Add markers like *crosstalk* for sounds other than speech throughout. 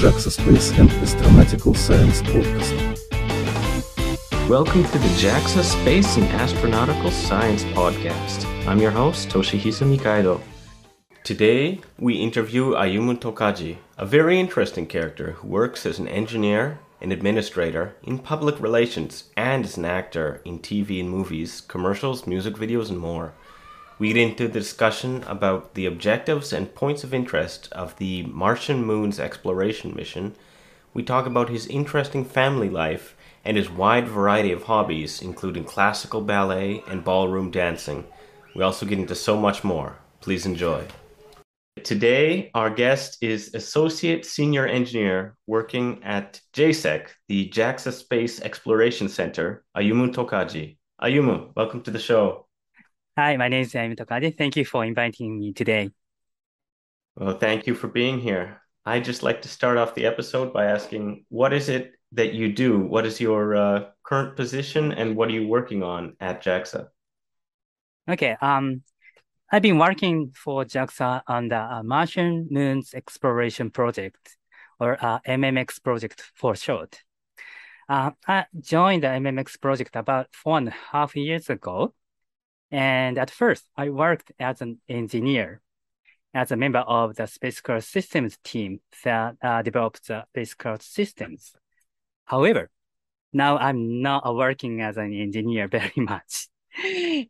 JAXA Space and Astronautical Science Podcast. Welcome to the JAXA Space and Astronautical Science Podcast. I'm your host, Toshihisa Nikaido. Today, we interview Ayumu Tokaji, a very interesting character who works as an engineer an administrator in public relations and as an actor in TV and movies, commercials, music videos, and more. We get into the discussion about the objectives and points of interest of the Martian Moon's exploration mission. We talk about his interesting family life and his wide variety of hobbies, including classical ballet and ballroom dancing. We also get into so much more. Please enjoy. Today, our guest is Associate Senior Engineer working at JSEC, the JAXA Space Exploration Center, Ayumu Tokaji. Ayumu, welcome to the show. Hi, my name is Ayumu Tokaji. Thank you for inviting me today. Well, thank you for being here. I'd just like to start off the episode by asking what is it that you do? What is your uh, current position and what are you working on at JAXA? Okay, um, I've been working for JAXA on the uh, Martian Moons Exploration Project, or uh, MMX project for short. Uh, I joined the MMX project about four and a half years ago and at first, I worked as an engineer, as a member of the spacecraft systems team that uh, developed the spacecraft systems. However, now I'm not working as an engineer *laughs* very much.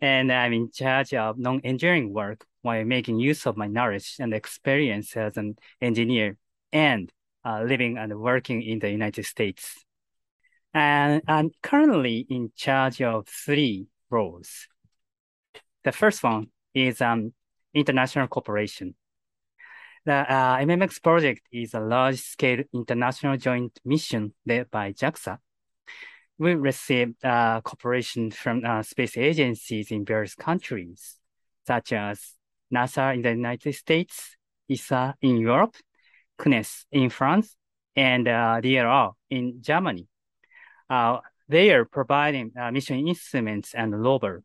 and I'm in charge of non-engineering work while making use of my knowledge and experience as an engineer and uh, living and working in the United States. And I'm currently in charge of three roles. The first one is um, international cooperation. The uh, MMX project is a large-scale international joint mission led by JAXA. We received uh, cooperation from uh, space agencies in various countries, such as NASA in the United States, ESA in Europe, CNES in France, and uh, DLR in Germany. Uh, they are providing uh, mission instruments and rover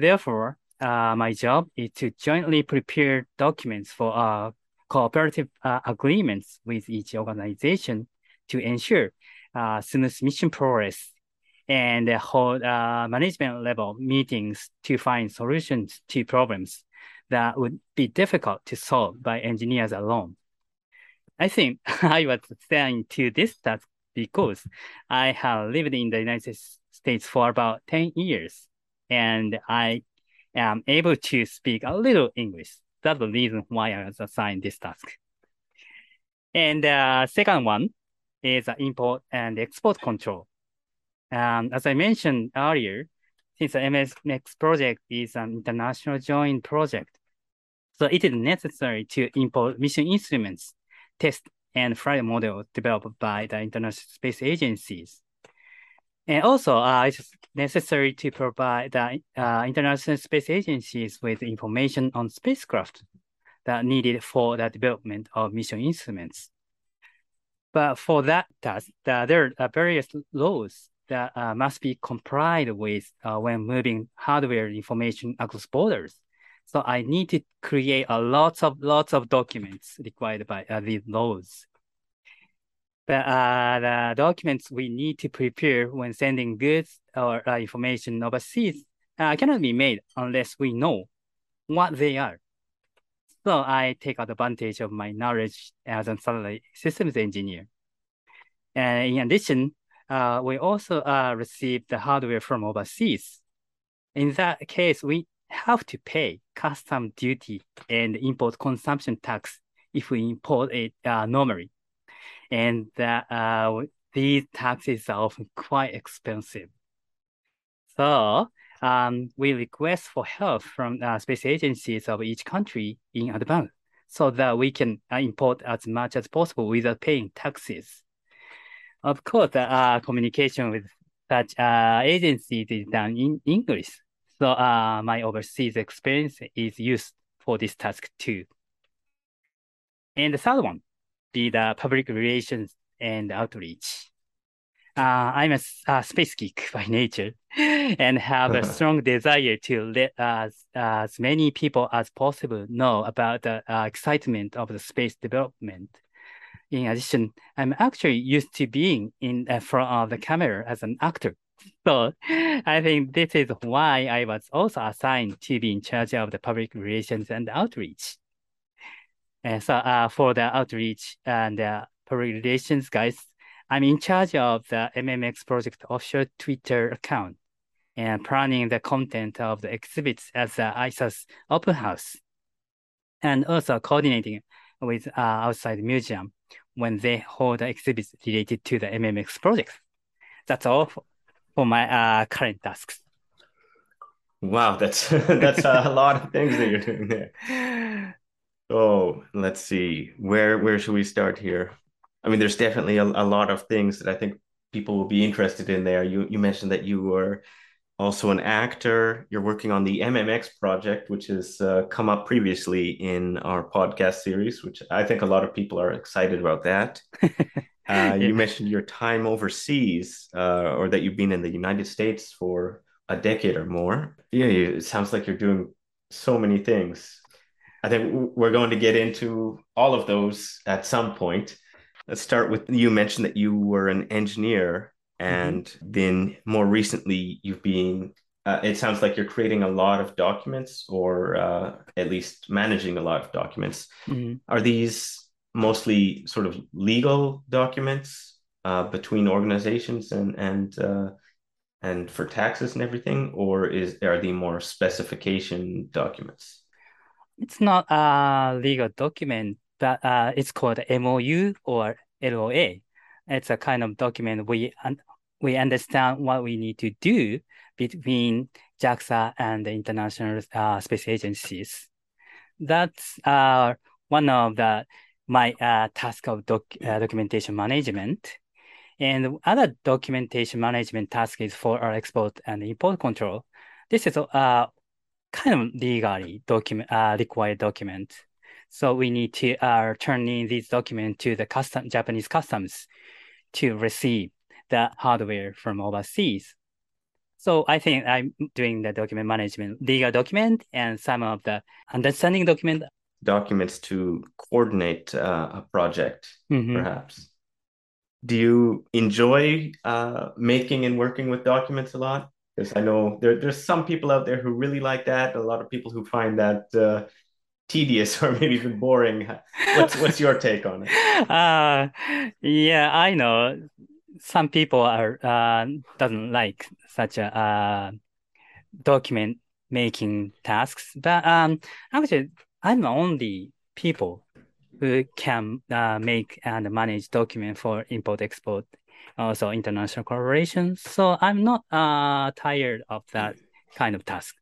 Therefore, uh, my job is to jointly prepare documents for uh, cooperative uh, agreements with each organization to ensure uh, smooth mission progress and hold uh, management level meetings to find solutions to problems that would be difficult to solve by engineers alone. I think *laughs* I was assigned to this task because I have lived in the United States for about 10 years and I am able to speak a little English. That's the reason why I was assigned this task. And uh, second one is import and export control. Um, as I mentioned earlier, since the MMX project is an international joint project, so it is necessary to import mission instruments, test and flight models developed by the international space agencies. And also, uh, it's necessary to provide the uh, International Space Agencies with information on spacecraft that needed for the development of mission instruments. But for that task, the, there are various laws that uh, must be complied with uh, when moving hardware information across borders. So I need to create a lots of lots of documents required by uh, these laws the, uh, the documents we need to prepare when sending goods or uh, information overseas uh, cannot be made unless we know what they are. So I take advantage of my knowledge as a satellite systems engineer. And in addition, uh, we also uh, receive the hardware from overseas. In that case, we have to pay custom duty and import consumption tax if we import it uh, normally and that uh, these taxes are often quite expensive. So um, we request for help from uh, space agencies of each country in advance so that we can uh, import as much as possible without paying taxes. Of course, uh, communication with such uh, agencies is done in English. So uh, my overseas experience is used for this task too. And the third one, be the public relations and outreach. Uh, I'm a, a, space geek *laughs* by nature *laughs* and have a *laughs* strong desire to let as, as many people as possible know about the uh, excitement of the space development. in addition, I'm actually used to being in front of the camera as an actor. So I think this is why I was also assigned to be in charge of the public relations and outreach. And so uh, for the outreach and uh, public relations guys, I'm in charge of the MMX project offshore Twitter account and planning the content of the exhibits at the ISAS open house and also coordinating with uh, outside museum when they hold exhibits related to the MMX project. That's all for, for my uh, current tasks. Wow, that's *laughs* that's a lot of things that you're doing there. *laughs* Oh, let's see. Where where should we start here? I mean, there's definitely a, a lot of things that I think people will be interested in there. You you mentioned that you were also an actor. You're working on the MMX project, which has uh, come up previously in our podcast series, which I think a lot of people are excited about that. *laughs* uh, yeah. You mentioned your time overseas, uh, or that you've been in the United States for a decade or more. Yeah, it sounds like you're doing so many things. I think we're going to get into all of those at some point. Let's start with you mentioned that you were an engineer Mm-hmm. and mm-hmm. then more recently you've been uh, it sounds like you're creating a lot of documents or uh, at least managing a lot of documents mm-hmm. are these mostly sort of legal documents uh, between organizations and and uh, and for taxes and everything or is are they more specification documents it's not a legal document but uh, it's called mou or loa it's a kind of document we we understand what we need to do between JAXA and the international uh, space agencies. That's uh, one of the my uh, task of doc, uh, documentation management. And other documentation management task is for our export and import control. This is uh, kind of legally document uh, required document. So we need to uh, turn in these documents to the custom Japanese customs to receive the hardware from overseas. So I think I'm doing the document management, legal document, and some of the understanding document. Documents to coordinate uh, a project, mm-hmm. perhaps. Do you enjoy uh, making and working with documents a lot? Because I know there, there's some people out there who really like that. A lot of people who find that uh, tedious *laughs* or maybe even boring. What's what's your take on it? *laughs* Uh, yeah, I know some people are uh, doesn't like such a uh, document making tasks, but um, actually, I'm the only people who can uh, make and manage document for import export, also international collaborations. So I'm not uh, tired of that kind of task.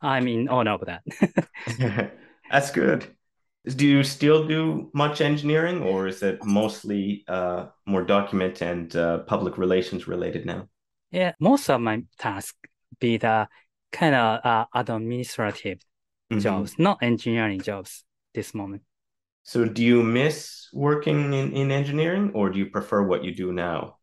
I'm in honor of that. *laughs* That's good do you still do much engineering or is it mostly uh, more document and uh, public relations related now yeah most of my tasks be the kind of uh, administrative mm-hmm. jobs not engineering jobs this moment so do you miss working in, in engineering or do you prefer what you do now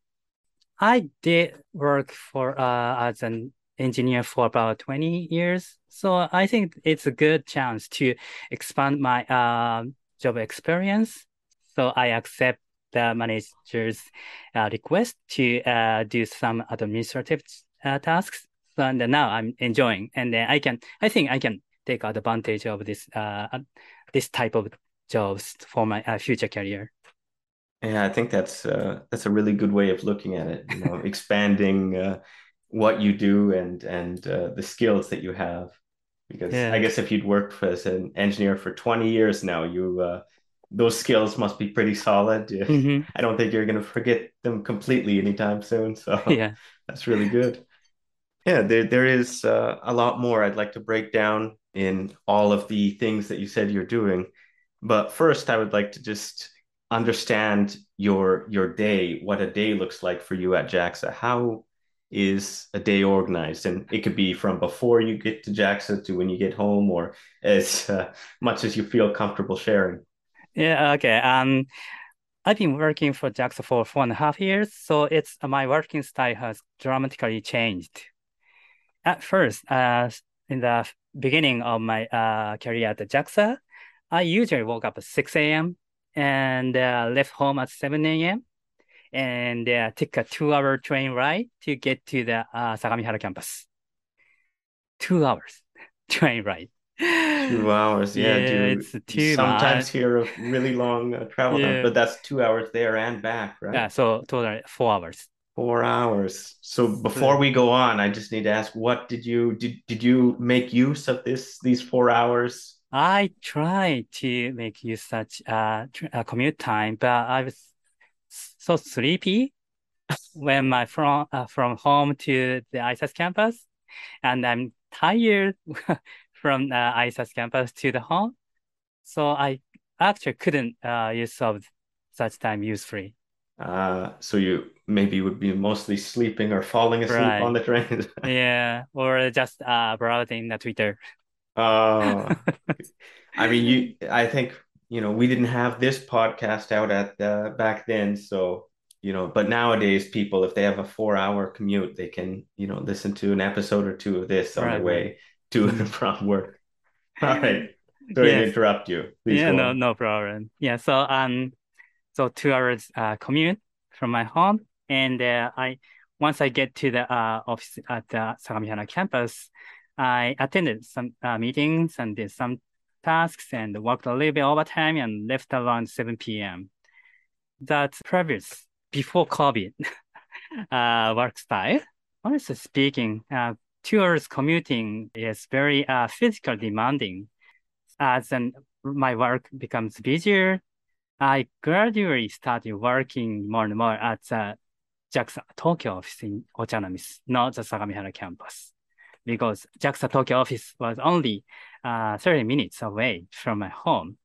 i did work for uh, as an engineer for about 20 years. So I think it's a good chance to expand my uh, job experience. So I accept the manager's uh, request to uh, do some administrative uh, tasks. And now I'm enjoying, and then I can, I think I can take advantage of this, uh, this type of jobs for my uh, future career. Yeah, I think that's uh, that's a really good way of looking at it. You know, *laughs* expanding uh, what you do and and uh, the skills that you have because yeah. i guess if you'd worked as an engineer for 20 years now you uh, those skills must be pretty solid *laughs* mm-hmm. i don't think you're going to forget them completely anytime soon so *laughs* yeah that's really good yeah there, there is uh, a lot more i'd like to break down in all of the things that you said you're doing but first i would like to just understand your your day what a day looks like for you at jaxa how is a day organized and it could be from before you get to JAXA to when you get home or as uh, much as you feel comfortable sharing yeah okay um I've been working for JAXA for four and a half years, so it's my working style has dramatically changed. At first, uh, in the beginning of my uh, career at JAXA, I usually woke up at 6 a.m. and uh, left home at 7 a.m. and uh, took a two-hour train ride to get to the uh, Sagamihara campus. Two hours *laughs* train ride. Two *laughs* hours, yeah. Yeah, do it's sometimes much. hear of really long uh, travel time, but that's two hours there and back, right? Yeah, so total four hours. Four hours. So before we go on, I just need to ask, what did you did did you make use of this these four hours? I tried to make use such tr- uh commute time, but I was so sleepy *laughs* when my from uh, from home to the ISAS campus, and I'm tired *laughs* from uh, ISAS campus to the home, so I actually couldn't uh, use of such time usefully. Uh, so you maybe would be mostly sleeping or falling asleep Right. on the train. *laughs* Yeah, or just uh, browsing the Twitter. Oh, *laughs* I mean, you, I think, you know, we didn't have this podcast out at uh, back then, so, you know, but nowadays people, if they have a four hour commute, they can, you know, listen to an episode or two of this on Right, their right. way to *laughs* and from work. *laughs* All right. Sorry to interrupt you. Please Yeah, no, on. no problem. Yeah, so um, so two hours uh commute from my home, and uh, I once I get to the uh office at the Sagamihara campus, I attended some uh, meetings and did some tasks and worked a little bit overtime and left around 7 p.m. That's previous before COVID *laughs* uh work style. Honestly speaking, uh, two hours commuting is very uh physical demanding. As an my work becomes busier, I gradually started working more and more at the JAXA Tokyo office in Ochanomizu, not the Sagamihara campus, because JAXA Tokyo office was only uh, 30 minutes away from my home.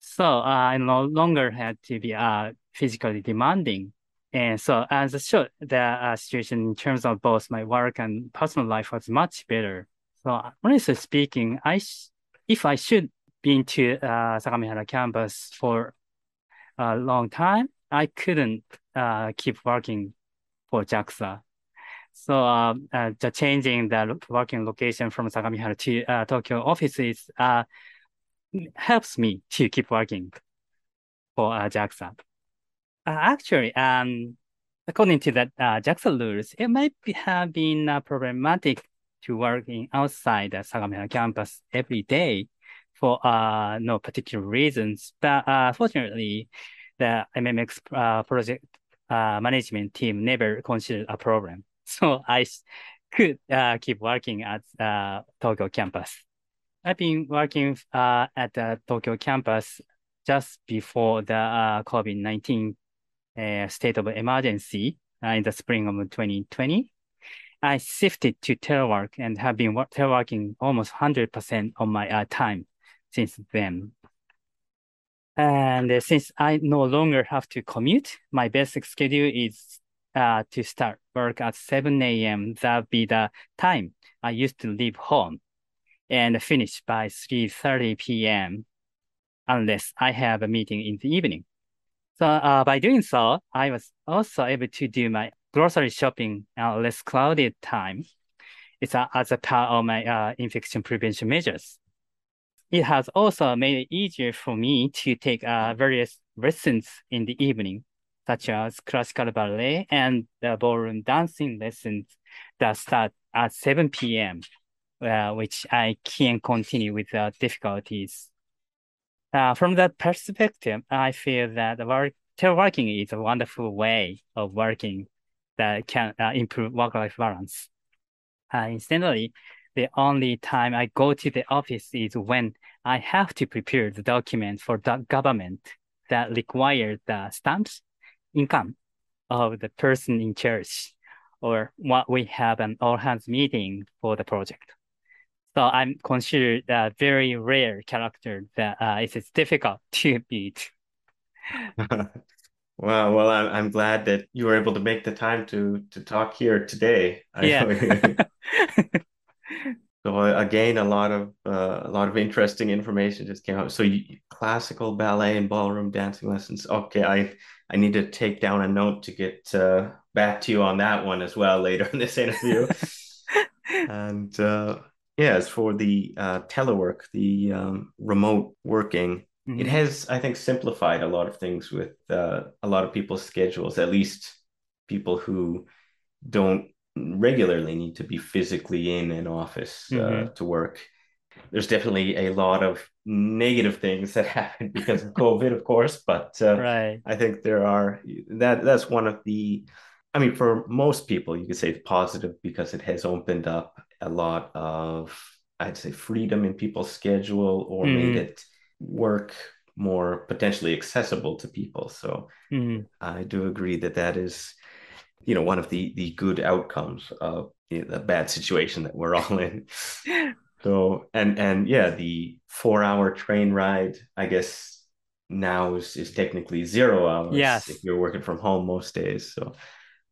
So uh, I no longer had to be uh, physically demanding. And so as a show, the situation in terms of both my work and personal life was much better. So honestly speaking, I if I should been to uh, Sagamihara campus for a long time, I couldn't uh, keep working for JAXA. So uh, uh, the changing the working location from Sagamihara to uh, Tokyo offices uh, helps me to keep working for uh, JAXA. Uh, actually, um, according to the uh, JAXA rules, it might be, have been uh, problematic to work in outside the Sagamihara campus every day for no particular reasons. But fortunately, the MMX project management team never considered a problem. So I could uh, keep working at uh, Tokyo campus. I've been working uh, at the Tokyo campus just before the uh, COVID-19 uh, state of emergency uh, in the spring of 2020. I shifted to telework and have been wor- teleworking almost 100% of my uh, time since then. And since I no longer have to commute, my basic schedule is uh, to start work at 7 a.m. That'd be the time I used to leave home and finish by 3.30 p.m. unless I have a meeting in the evening. So uh, by doing so, I was also able to do my grocery shopping at less crowded time. It's uh, as a part of my uh, infection prevention measures. It has also made it easier for me to take uh, various lessons in the evening, such as classical ballet and the ballroom dancing lessons that start at 7 p.m., uh, which I can continue without difficulties. Uh, from that perspective, I feel that work, teleworking is a wonderful way of working that can uh, improve work-life balance. Uh, incidentally, the only time I go to the office is when I have to prepare the document for the government that require the stamps income of the person in charge, or what we have an all hands meeting for the project. So I'm considered a very rare character that uh, it is difficult to beat. *laughs* Wow, well, I'm I'm glad that you were able to make the time to to talk here today. I Yeah. *laughs* *laughs* So uh, again, a lot of uh, a lot of interesting information just came out. So you, classical ballet and ballroom dancing lessons. Okay, I I need to take down a note to get uh, back to you on that one as well later in this interview. *laughs* And uh, yeah, as for the uh, telework, the um, remote working, it Mhm. has, I think, simplified a lot of things with uh, a lot of people's schedules, at least people who don't regularly need to be physically in an office uh, Mhm. to work. There's definitely a lot of negative things that *laughs* happen because of COVID, of course, but uh, Right. I think there are that that's one of the I mean for most people you could say it's positive because it has opened up a lot of I'd say freedom in people's schedule or made Mhm. it work more potentially accessible to people. So Mhm. I do agree that that is you know one of the the good outcomes of you know, the bad situation that we're all in. *laughs* So and and yeah, the four hour train ride, I guess now is, is technically zero hours Yes. if you're working from home most days. So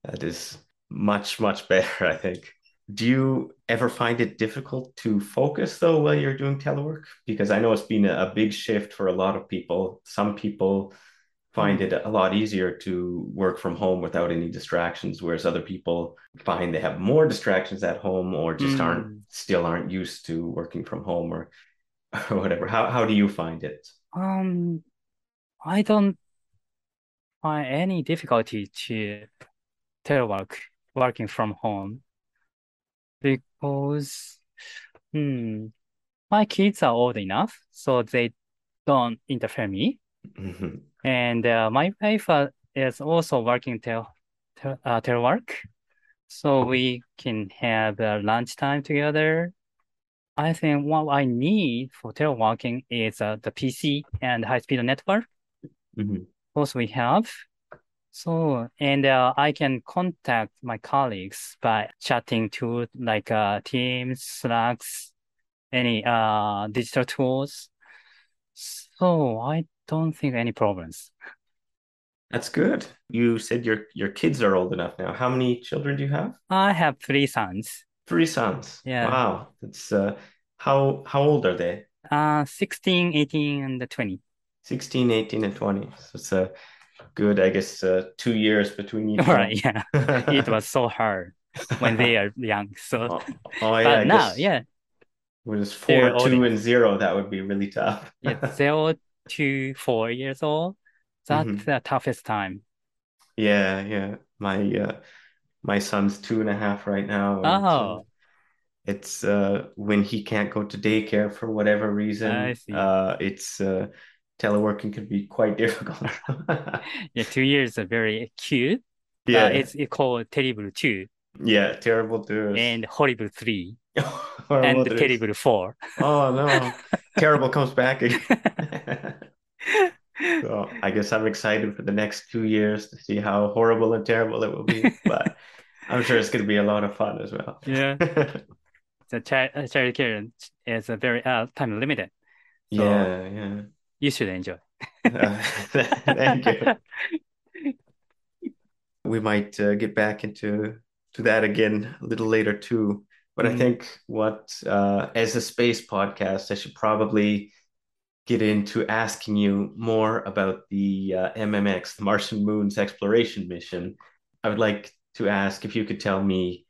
that is much, much *laughs* better, I think. Do you ever find it difficult to focus though while you're doing telework? Because I know it's been a, a big shift for a lot of people. Some people find it a lot easier to work from home without any distractions, whereas other people find they have more distractions at home or just aren't Mm. still aren't used to working from home or, *laughs* or whatever. How how do you find it? Um, I don't find any difficulty to telework, working from home, because, hmm, my kids are old enough, so they don't interfere me. Mhm. And uh, my wife uh, is also working tel tel uh, telework, so we can have uh, lunchtime together. I think what I need for teleworking is uh, the PC and high-speed network. Mhm. Both we have. So, and uh, I can contact my colleagues by chatting to like uh, Teams, Slacks, any uh, digital tools. So I don't think any problems. That's good. You said your your kids are old enough now. How many children do you have? I have three sons. Three sons. Yeah. Wow. That's uh how how old are they? Uh, 16, 18, and 20. 16, 18, and 20. So it's a good, I guess, uh, two years between each All *laughs* right, yeah. *laughs* It was so hard when they are young. So, Oh, oh, yeah, but now, yeah, it was four, two, and zero. That would be really tough. Yeah, *laughs* zero to four years old. That's Mhm. the toughest time. Yeah, yeah. My uh my son's two and a half right now, uh, Oh, it's uh when he can't go to daycare for whatever I reason, see. uh it's uh teleworking can be quite *laughs* difficult. *laughs* Yeah, two years are very cute. Uh, Yeah, it's it called Terrible 2 yeah, terrible two and Horrible 3 *laughs* Horrible and. Terrible 4. Oh no, terrible comes back again. *laughs* So I guess I'm excited for the next two years to see how horrible and terrible it will be, but I'm sure it's going to be a lot of fun as well. Yeah, *laughs* the uh, care is a very uh, time limited, so Yeah, yeah. you should enjoy. Uh, *laughs* thank you. We might uh, get back into to that again a little later too. But I Mm. think what uh, as a space podcast, I should probably get into asking you more about the uh, MMX, the Martian Moon's exploration mission. I would like to ask if you could tell me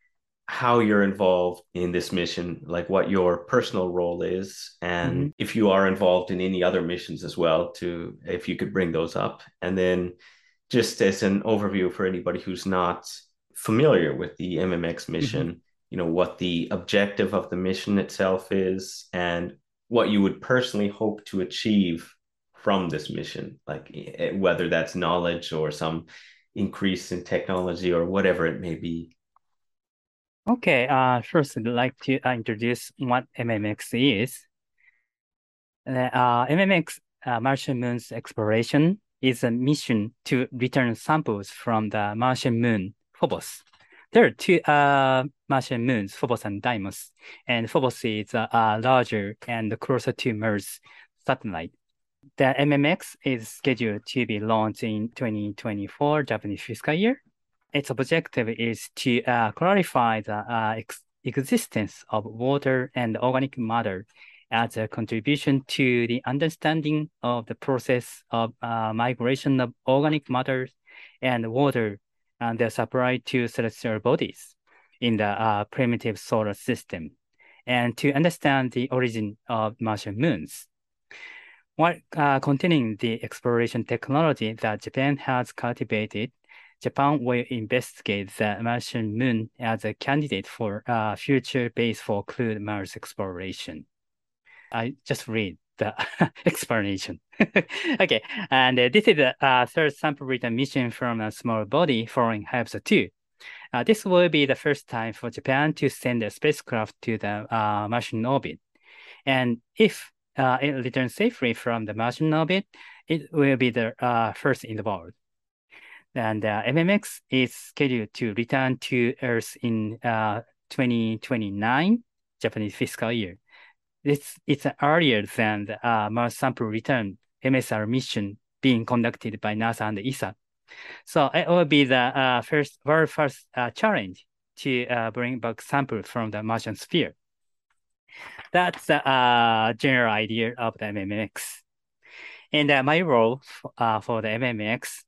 how you're involved in this mission, like what your personal role is, and Mhm. if you are involved in any other missions as well, to if you could bring those up. And then just as an overview for anybody who's not familiar with the MMX mission, you know, what the objective of the mission itself is and what you would personally hope to achieve from this mission, like whether that's knowledge or some increase in technology or whatever it may be. Okay, uh, first I'd like to uh, introduce what MMX is. Uh, uh, MMX, uh, Martian Moon's exploration, is a mission to return samples from the Martian moon, Phobos. There are two uh, Martian moons, Phobos and Deimos, and Phobos is a larger and closer to Mars satellite. The MMX is scheduled to be launched in 2024 Japanese fiscal year. Its objective is to uh, clarify the uh, ex existence of water and organic matter as a contribution to the understanding of the process of uh, migration of organic matter and water and their supply to celestial bodies in the uh, primitive solar system, and to understand the origin of Martian moons. while uh, continuing the exploration technology that Japan has cultivated, Japan will investigate the Martian moon as a candidate for a future base for crewed Mars exploration. I just read the *laughs* explanation. *laughs* okay, and uh, this is the uh, third sample return mission from a small body following Hayabusa 2. Uh, this will be the first time for Japan to send a spacecraft to the uh, Martian orbit. And if uh, it returns safely from the Martian orbit, it will be the uh, first in the world. And MMX is scheduled to return to Earth in uh, 2029 Japanese fiscal year. This it's earlier than the uh, Mars sample return MSR mission being conducted by NASA and ESA. So it will be the uh, first, very first uh, challenge to uh, bring back sample from the Martian sphere. That's the uh, general idea of the MMX. And uh, my role uh, for the MMX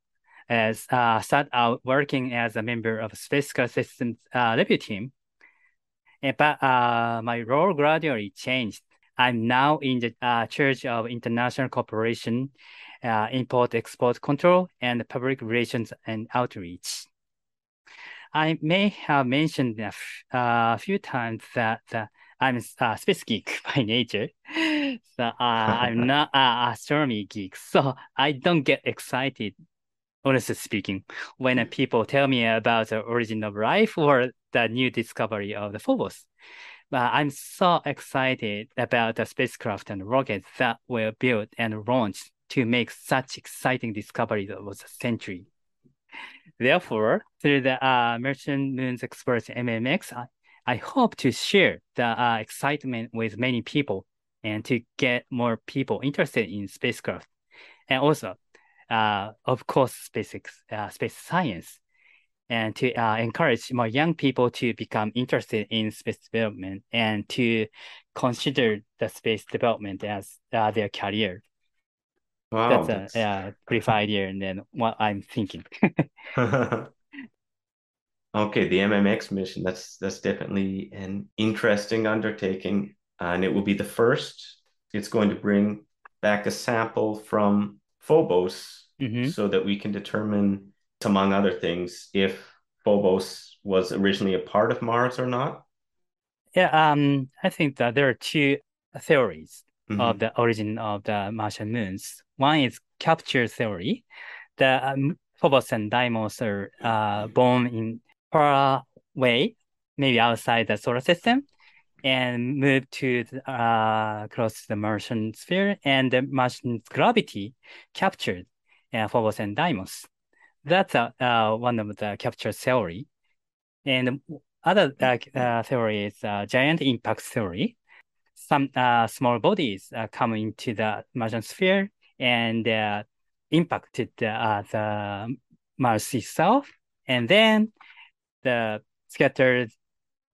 is start out working as a member of Spacecraft Systems review team. And, but my role gradually changed. I'm now in the uh, Church of International Cooperation, uh, Import Export Control, and Public Relations and Outreach. I may have mentioned a uh, few times that I'm a space geek *laughs* by nature. So uh, I'm *laughs* not an astronomy geek. So I don't get excited, honestly speaking, when *laughs* people tell me about the origin of life or the new discovery of the Phobos. But I'm so excited about the spacecraft and rockets that were built and launched to make such exciting discoveries of the century. Therefore, through the uh, Martian Moons Express MMX, I, I hope to share the uh, excitement with many people and to get more people interested in spacecraft. And also, uh, of course, space, uh, space science and to uh, encourage more young people to become interested in space development and to consider the space development as uh, their career. Wow, that's, that's... a yeah, brief idea, and then what I'm thinking. *laughs* okay, the MMX mission. That's that's definitely an interesting undertaking, and it will be the first. It's going to bring back a sample from Phobos mm-hmm. so that we can determine among other things, if Phobos was originally a part of Mars or not? Yeah, um, I think that there are two theories Mhm. of the origin of the Martian moons. One is capture theory. The um, Phobos and Deimos are uh, born in far away, maybe outside the solar system, and move to the, uh, close to the Martian sphere, and the Martian gravity captured uh, Phobos and Deimos. That's a, uh, one of the capture theory. And other uh, uh, theory is uh, giant impact theory. Some uh, small bodies uh, come into the Martian sphere and uh, impacted uh, the Mars itself, and then the scattered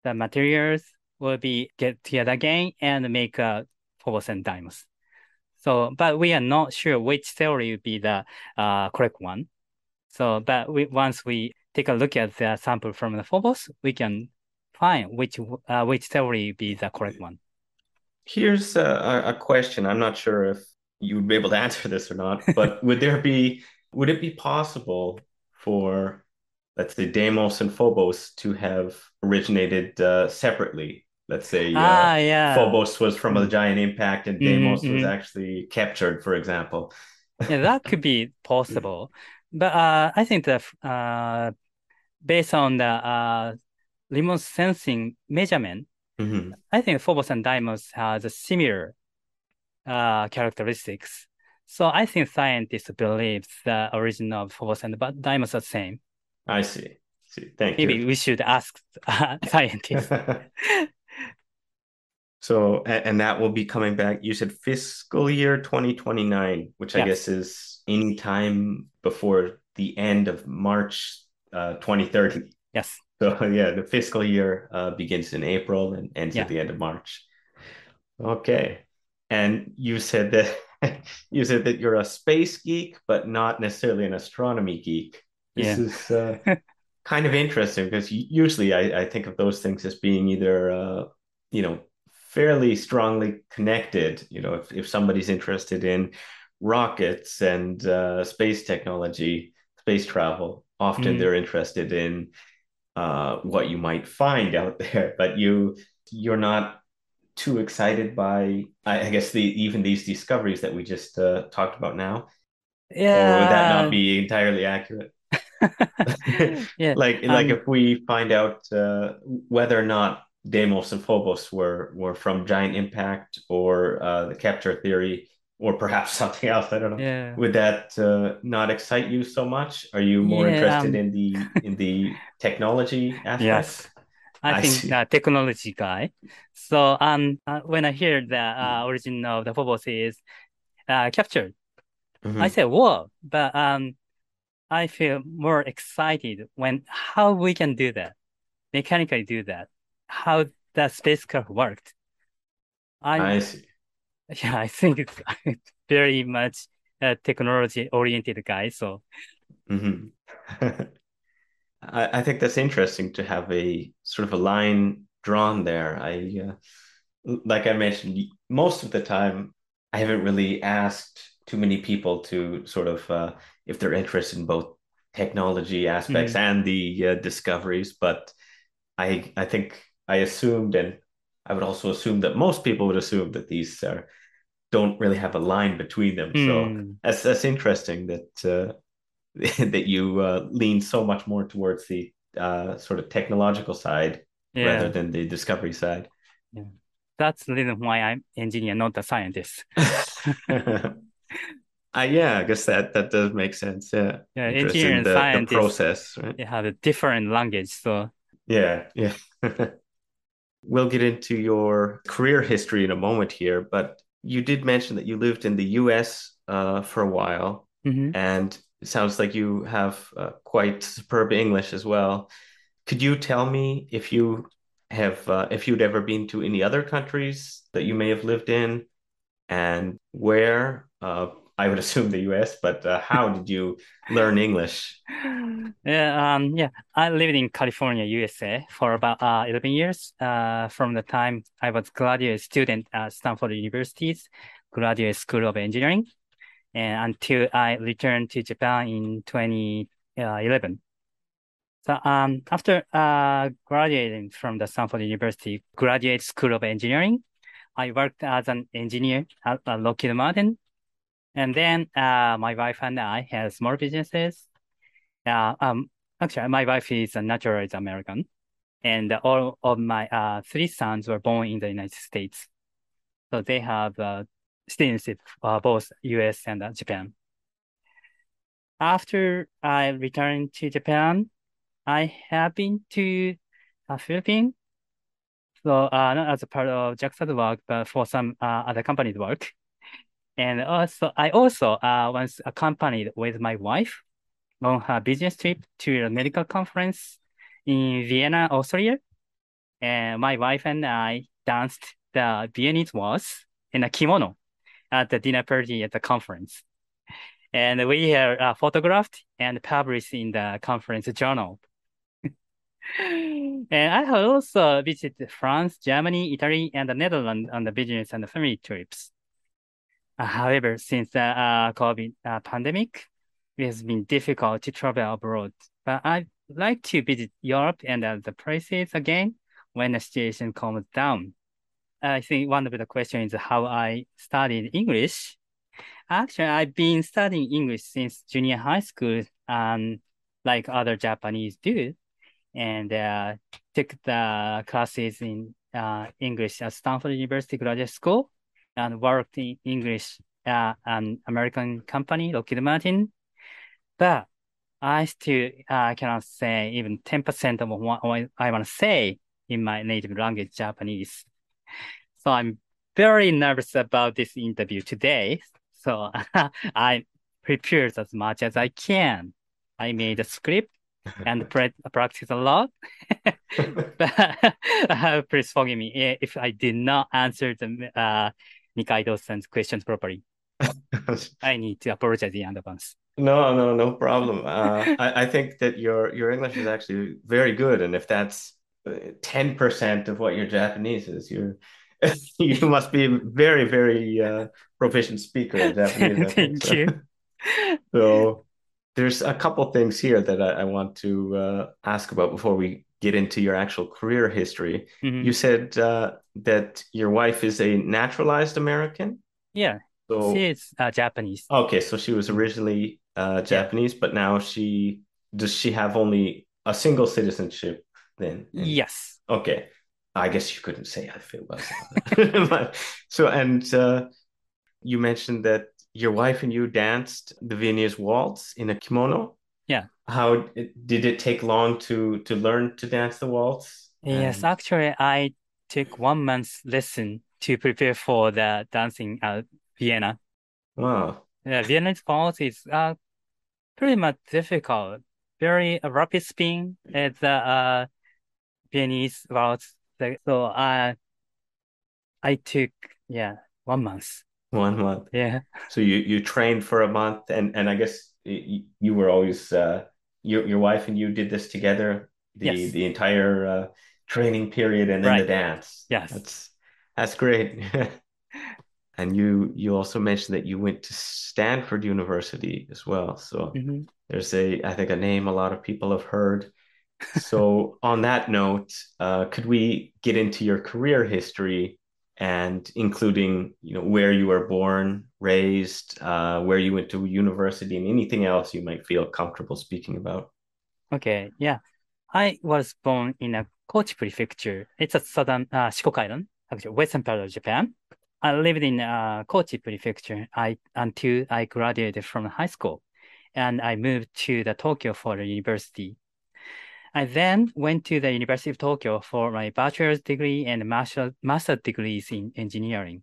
the materials will be get together again and make a Phobos and Deimos. So, but we are not sure which theory would be the uh, correct one. So, but we, once we take a look at the sample from the Phobos, we can find which uh, which theory be the correct one. Here's a, a question. I'm not sure if you would be able to answer this or not, but *laughs* would there be would it be possible for let's say Deimos and Phobos to have originated uh, separately? Let's say uh, ah, yeah. Phobos was from a giant impact and Deimos mm-hmm. was actually captured, for example. yeah, that could be *laughs* possible. But uh, I think that uh, based on the uh, remote sensing measurement, Mhm. I think Phobos and Deimos has a similar uh, characteristics. So I think scientists believe the origin of Phobos and Deimos are the same. I see. see. Thank Maybe you. Maybe we should ask uh, *laughs* scientists. *laughs* So, and that will be coming back. You said fiscal year 2029, which I guess is any time before the end of March uh, 2030. yes. So, *laughs* yeah, the fiscal year uh, begins in April and ends Yeah. at the end of March. Okay. And you said that *laughs* you said that you're a space geek, but not necessarily an astronomy geek. This Yeah. is uh, *laughs* kind of interesting because usually I, I think of those things as being either uh, you know fairly strongly connected. You know, if, if somebody's interested in rockets and uh, space technology, space travel, often Mm. they're interested in uh, what you might find *laughs* out there. But you you're not too excited by, I, I guess, the even these discoveries that we just uh, talked about now. Or would that not be entirely accurate? *laughs* Yeah. *laughs* Like like Um, if we find out uh, whether or not Deimos and Phobos were were from giant impact or uh, the Capture theory or perhaps *laughs* something else, I don't know. yeah. Would that uh, not excite you so much? Are you more Yeah, interested um, in the *laughs* in the technology aspect? Yes. I I think see. the technology guy. So um, uh, when I hear the uh, origin of the Phobos is uh, captured, I Mhm. say, whoa, but um, I feel more excited when how we can do that, mechanically do that, how the spacecraft worked. I'm, I see. *laughs* yeah, I think it's *laughs* very much a technology oriented guy. So Mhm. *laughs* I, I think that's interesting to have a sort of a line drawn there. I, uh, like I mentioned, most of the time, I haven't really asked too many people to sort of uh, if they're interested in both technology aspects Mhm. and the uh, discoveries. But I, I think I assumed, and I would also assume that most people would assume that these are, don't really have a line between them. So Hmm. that's that's interesting that uh, *laughs* that you uh, lean so much more towards the uh, sort of technological side rather than the discovery side. Yeah. that's the reason why I'm engineer, not a scientist. *laughs* Uh, yeah, I guess that that does make sense. Yeah, Yeah, interested engineer in and the the scientist, process, right? they have a different language. So Yeah, yeah. *laughs* We'll get into your career history in a moment here, but you did mention that you lived in the US uh, for a while, mhm. and it sounds like you have uh, quite superb English as well. Could you tell me if you have uh, if you'd ever been to any other countries that you may have lived in, and where? Uh, I would assume the US, but uh, how did you learn English? *laughs* Yeah, um, yeah, I lived in California, USA for about uh, 11 years. Uh, from the time I was graduate student at Stanford University's Graduate School of Engineering, and until I returned to Japan in 2011. So um, after uh, graduating from the Stanford University Graduate School of Engineering, I worked as an engineer at uh, Lockheed Martin. And then uh, my wife and I have small businesses. Uh, um, actually, my wife is a naturalized American, and all of my uh, three sons were born in the United States. So they have uh, citizenship, uh, both US and uh, Japan. After I returned to Japan, I have been to uh, Philippines. So uh, not as a part of JAXA's work, but for some other company's work. And also, I also uh, was accompanied with my wife on her business trip to a medical conference in Vienna, Austria. And my wife and I danced the Viennese waltz in a kimono at the dinner party at the conference. And we are uh, photographed and published in the conference journal. *laughs* And I have also visited France, Germany, Italy, and the Netherlands on the business and family trips. Uh, however, since the uh, COVID uh, pandemic, it has been difficult to travel abroad. But I'd like to visit Europe and other places again when the situation calms down. I think one of the questions is how I studied English. Actually, I've been studying English since junior high school, um, like other Japanese do, and uh, took the classes in uh, English at Stanford University Graduate School and worked in English at an American company, Lockheed Martin. But I still uh, cannot say even 10% of what I want to say in my native language, Japanese. So I'm very nervous about this interview today. So *laughs* I prepared as much as I can. I made a script *laughs* and pra- practice a lot. *laughs* but uh, please forgive me eh, if I did not answer the uh, Nikaido-san's questions properly. *laughs* I need to apologize in advance. No, no, no problem. Uh, I, I think that your your English is actually very good, and if that's uh, ten percent of what your Japanese is, you're *laughs* you must be a very, very uh, proficient speaker of Japanese. *laughs* Thank so. you. so there's a couple things here that I, I want to uh, ask about before we get into your actual career history. Mhm. You said uh, that your wife is a naturalized American. Yeah, So she is uh, Japanese. okay, so she was originally uh, Japanese, but now she does she have only a single citizenship then? And- Yes. Okay. I guess you couldn't say if it was. *laughs* So, and uh, you mentioned that your wife and you danced the Viennese waltz in a kimono. Yeah. How did it take long to to learn to dance the waltz? Yes, actually, I took one month's lesson to prepare for the dancing at Vienna. wow. Yeah, Viennese waltz is uh pretty much difficult. Very uh, rapid spin at the uh Viennese waltz. So uh, I took yeah one month. One month. Yeah, So you you trained for a month, and and I guess you, you were always uh, your your wife and you did this together the Yes. the entire uh, training period, and then the dance. Yes. That's that's great. *laughs* And you you also mentioned that you went to Stanford University as well. So Mhm. there's a I think a name a lot of people have heard. So *laughs* on that note, uh, could we get into your career history and including, you know, where you were born, raised, uh, where you went to university, and anything else you might feel comfortable speaking about? Okay, yeah. I was born in a Kochi prefecture. It's a southern uh, Shikoku Island, actually western part of Japan. I lived in uh, Kochi prefecture I until I graduated from high school, and I moved to the Tokyo for the university. I then went to the University of Tokyo for my bachelor's degree and master master degrees in engineering.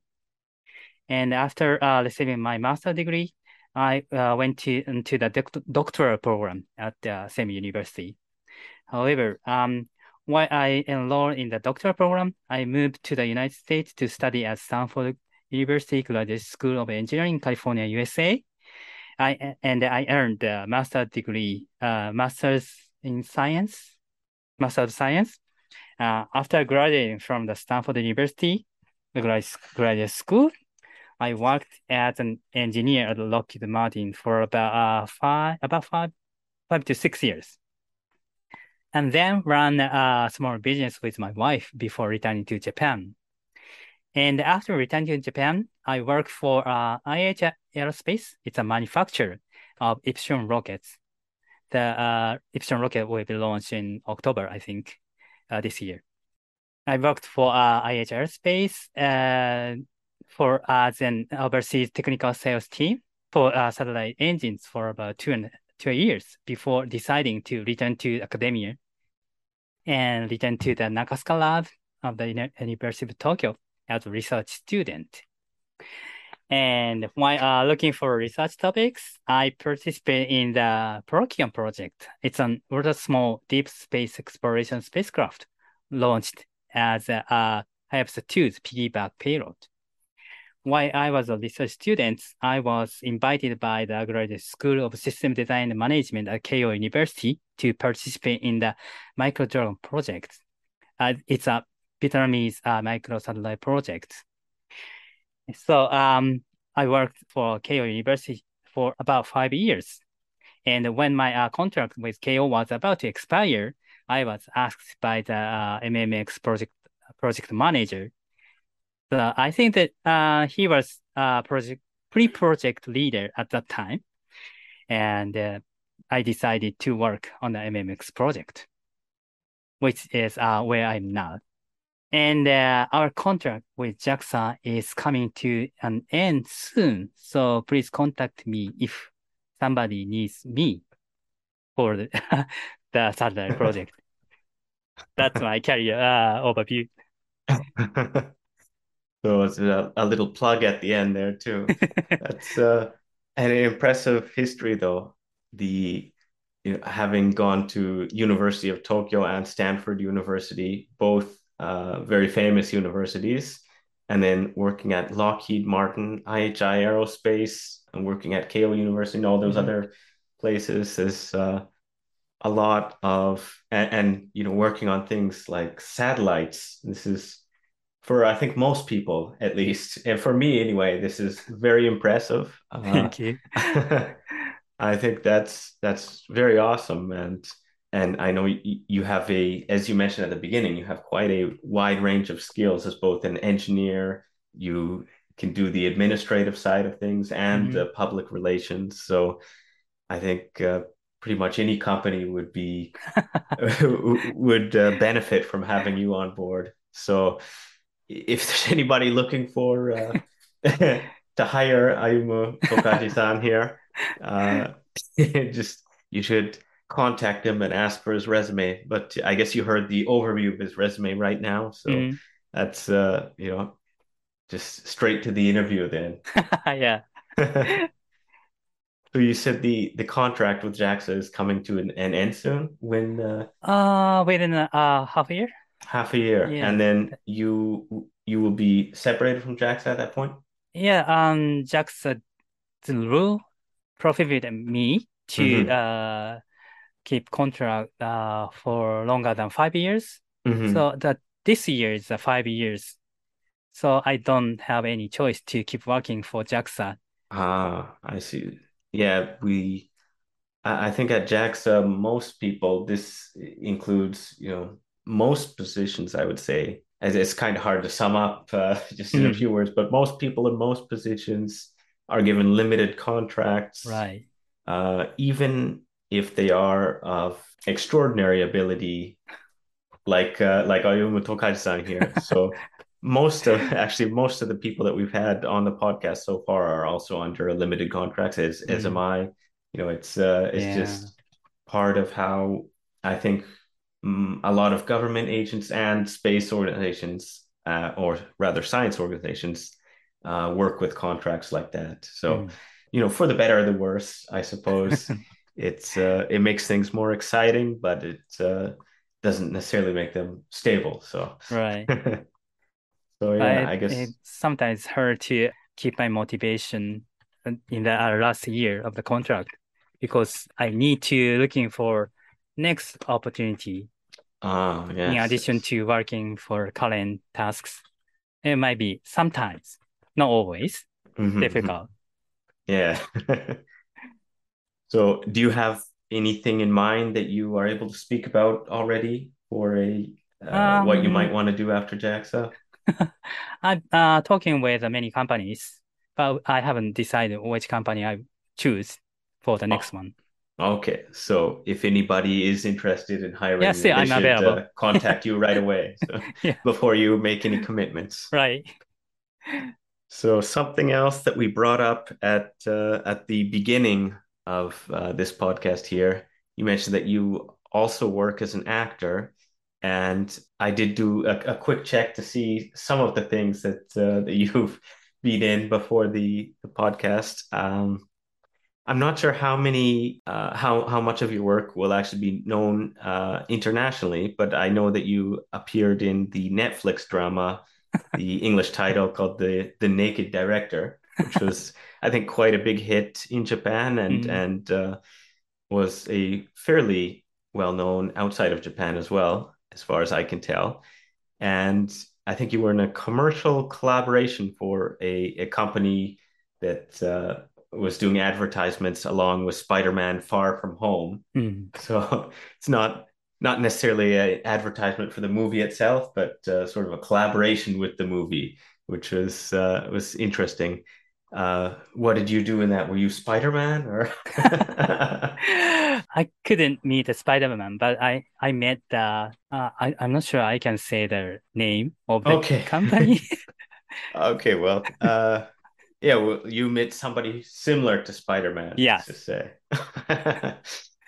And after uh, receiving my master degree, I uh, went to into the doc- doctoral program at the same university. However, um, while I enrolled in the doctoral program, I moved to the United States to study at Stanford University Graduate School of Engineering, California, USA. I and I earned a master degree, uh, master's in science, master of science. Uh, after graduating from the Stanford University graduate school, I worked as an engineer at Lockheed Martin for about uh, five, about five, five to six years, and then ran a small business with my wife before returning to Japan. And after returning to Japan, I worked for uh, IHI Aerospace. It's a manufacturer of Epsilon rockets. The uh, Epsilon rocket will be launched in October, I think, uh, this year. I worked for uh, IHI uh, for as an overseas technical sales team for uh, satellite engines for about two and two years before deciding to return to academia and return to the Nakasuka lab of the University of Tokyo as a research student. And while uh, looking for research topics, I participate in the Procyon project. It's an ultra small deep space exploration spacecraft launched as a uh, Hayabusa 2's piggyback payload. While I was a research student, I was invited by the Graduate School of System Design and Management at Keio University to participate in the Microdragon project. Uh, it's a Vietnamese uh, microsatellite project. So um, I worked for Keio University for about five years. And when my uh, contract with KO was about to expire, I was asked by the uh, MMX project project manager. So I think that uh, he was uh, project pre-project leader at that time, and uh, I decided to work on the MMX project, which is uh, where I'm now. And uh, our contract with JAXA is coming to an end soon. So please contact me if somebody needs me for the, *laughs* the satellite project. That's my career uh, overview. *laughs* So it's a, a little plug at the end there too. *laughs* That's uh, an impressive history though. The you know, having gone to University of Tokyo and Stanford University, both uh, very famous universities, and then working at Lockheed Martin, IHI Aerospace, and working at Keio University and all those Mhm. other places is uh, a lot of and, and you know working on things like satellites. This is for I think most people at least, and for me anyway, this is very impressive. Uh, Thank you. *laughs* I think that's that's very awesome, and and I know you, have a, as you mentioned at the beginning, you have quite a wide range of skills as both an engineer. You can do the administrative side of things and Mhm. uh, public relations. So I think uh, pretty much any company would be *laughs* *laughs* would uh, benefit from having you on board. So if there's *laughs* anybody looking for uh, to hire Ayumu Tokaji-san here, uh, just you should contact him and ask for his resume. But I guess you heard the overview of his resume right now, so Mm. that's uh, you know just straight to the interview then. *laughs* Yeah. *laughs* So you said the the contract with JAXA is coming to an, an end soon, when uh, Uh, within a uh, half a year? half a year, Yeah. and then you you will be separated from JAXA at that point. Yeah, um, JAXA rule prohibited me to Mhm. uh keep contract uh for longer than five years. Mhm. So that this year is five years. So I don't have any choice to keep working for JAXA. Ah, I see. Yeah, we. I think at JAXA, most people, this includes, you know, most positions, I would say. As it's kind of hard to sum up uh, *laughs* just in a Mhm. few words, but most people in most positions are given limited contracts, Right. uh, even if they are of extraordinary ability, like uh, like Ayumu Tokaji-san here. *laughs* So most of actually most of the people that we've had on the podcast so far are also under a limited contracts, as as am Mm. I. You know, it's uh, it's Yeah. just part of how I think mm, a lot of government agents and space organizations, uh, or rather science organizations, uh, work with contracts like that. So, Mm. you know, for the better or the worse, I suppose. *laughs* It's uh, it makes things more exciting, but it uh, doesn't necessarily make them stable. So, Right. *laughs* so yeah, But I guess. it sometimes hard to keep my motivation in the uh, last year of the contract because I need to looking for next opportunity Ah, in yes. addition to working for current tasks. It might be sometimes, not always, Mhm, mhm. difficult. Yeah. *laughs* So, do you have anything in mind that you are able to speak about already for a uh, what you might Um, want to do after JAXA? *laughs* I'm uh, talking with many companies, but I haven't decided which company I choose for the next one. Okay, so if anybody is interested in hiring Yes, yeah, I'm should available. uh, contact you right *laughs* away, so *laughs* Yeah, before you make any commitments. right. So something else that we brought up at uh, at the beginning of uh, this podcast here, you mentioned that you also work as an actor, and I did do a, a quick check to see some of the things that uh, that *laughs* you've been in before the the podcast. Um, I'm not sure how many uh, how how much of your work will actually be known uh, internationally, but I know that you appeared in the Netflix drama the English title called the the Naked Director, which was I think quite a big hit in Japan and Mm. and uh, was a fairly well known outside of Japan as well, as far as I can tell. And I think you were in a commercial collaboration for a, a company that uh, was doing advertisements along with Spider-Man Far From Home. Mm. *laughs* So it's not not necessarily an advertisement for the movie itself, but uh, sort of a collaboration with the movie, which was uh, was interesting. Uh, what did you do in that? Were you Spider-Man or? *laughs* I couldn't meet a Spider-Man, but I I met the uh, I I'm not sure I can say the name of the Okay. company. *laughs* *laughs* Okay, well, uh, yeah, well, you met somebody similar to Spider-Man, let's Yes. just say.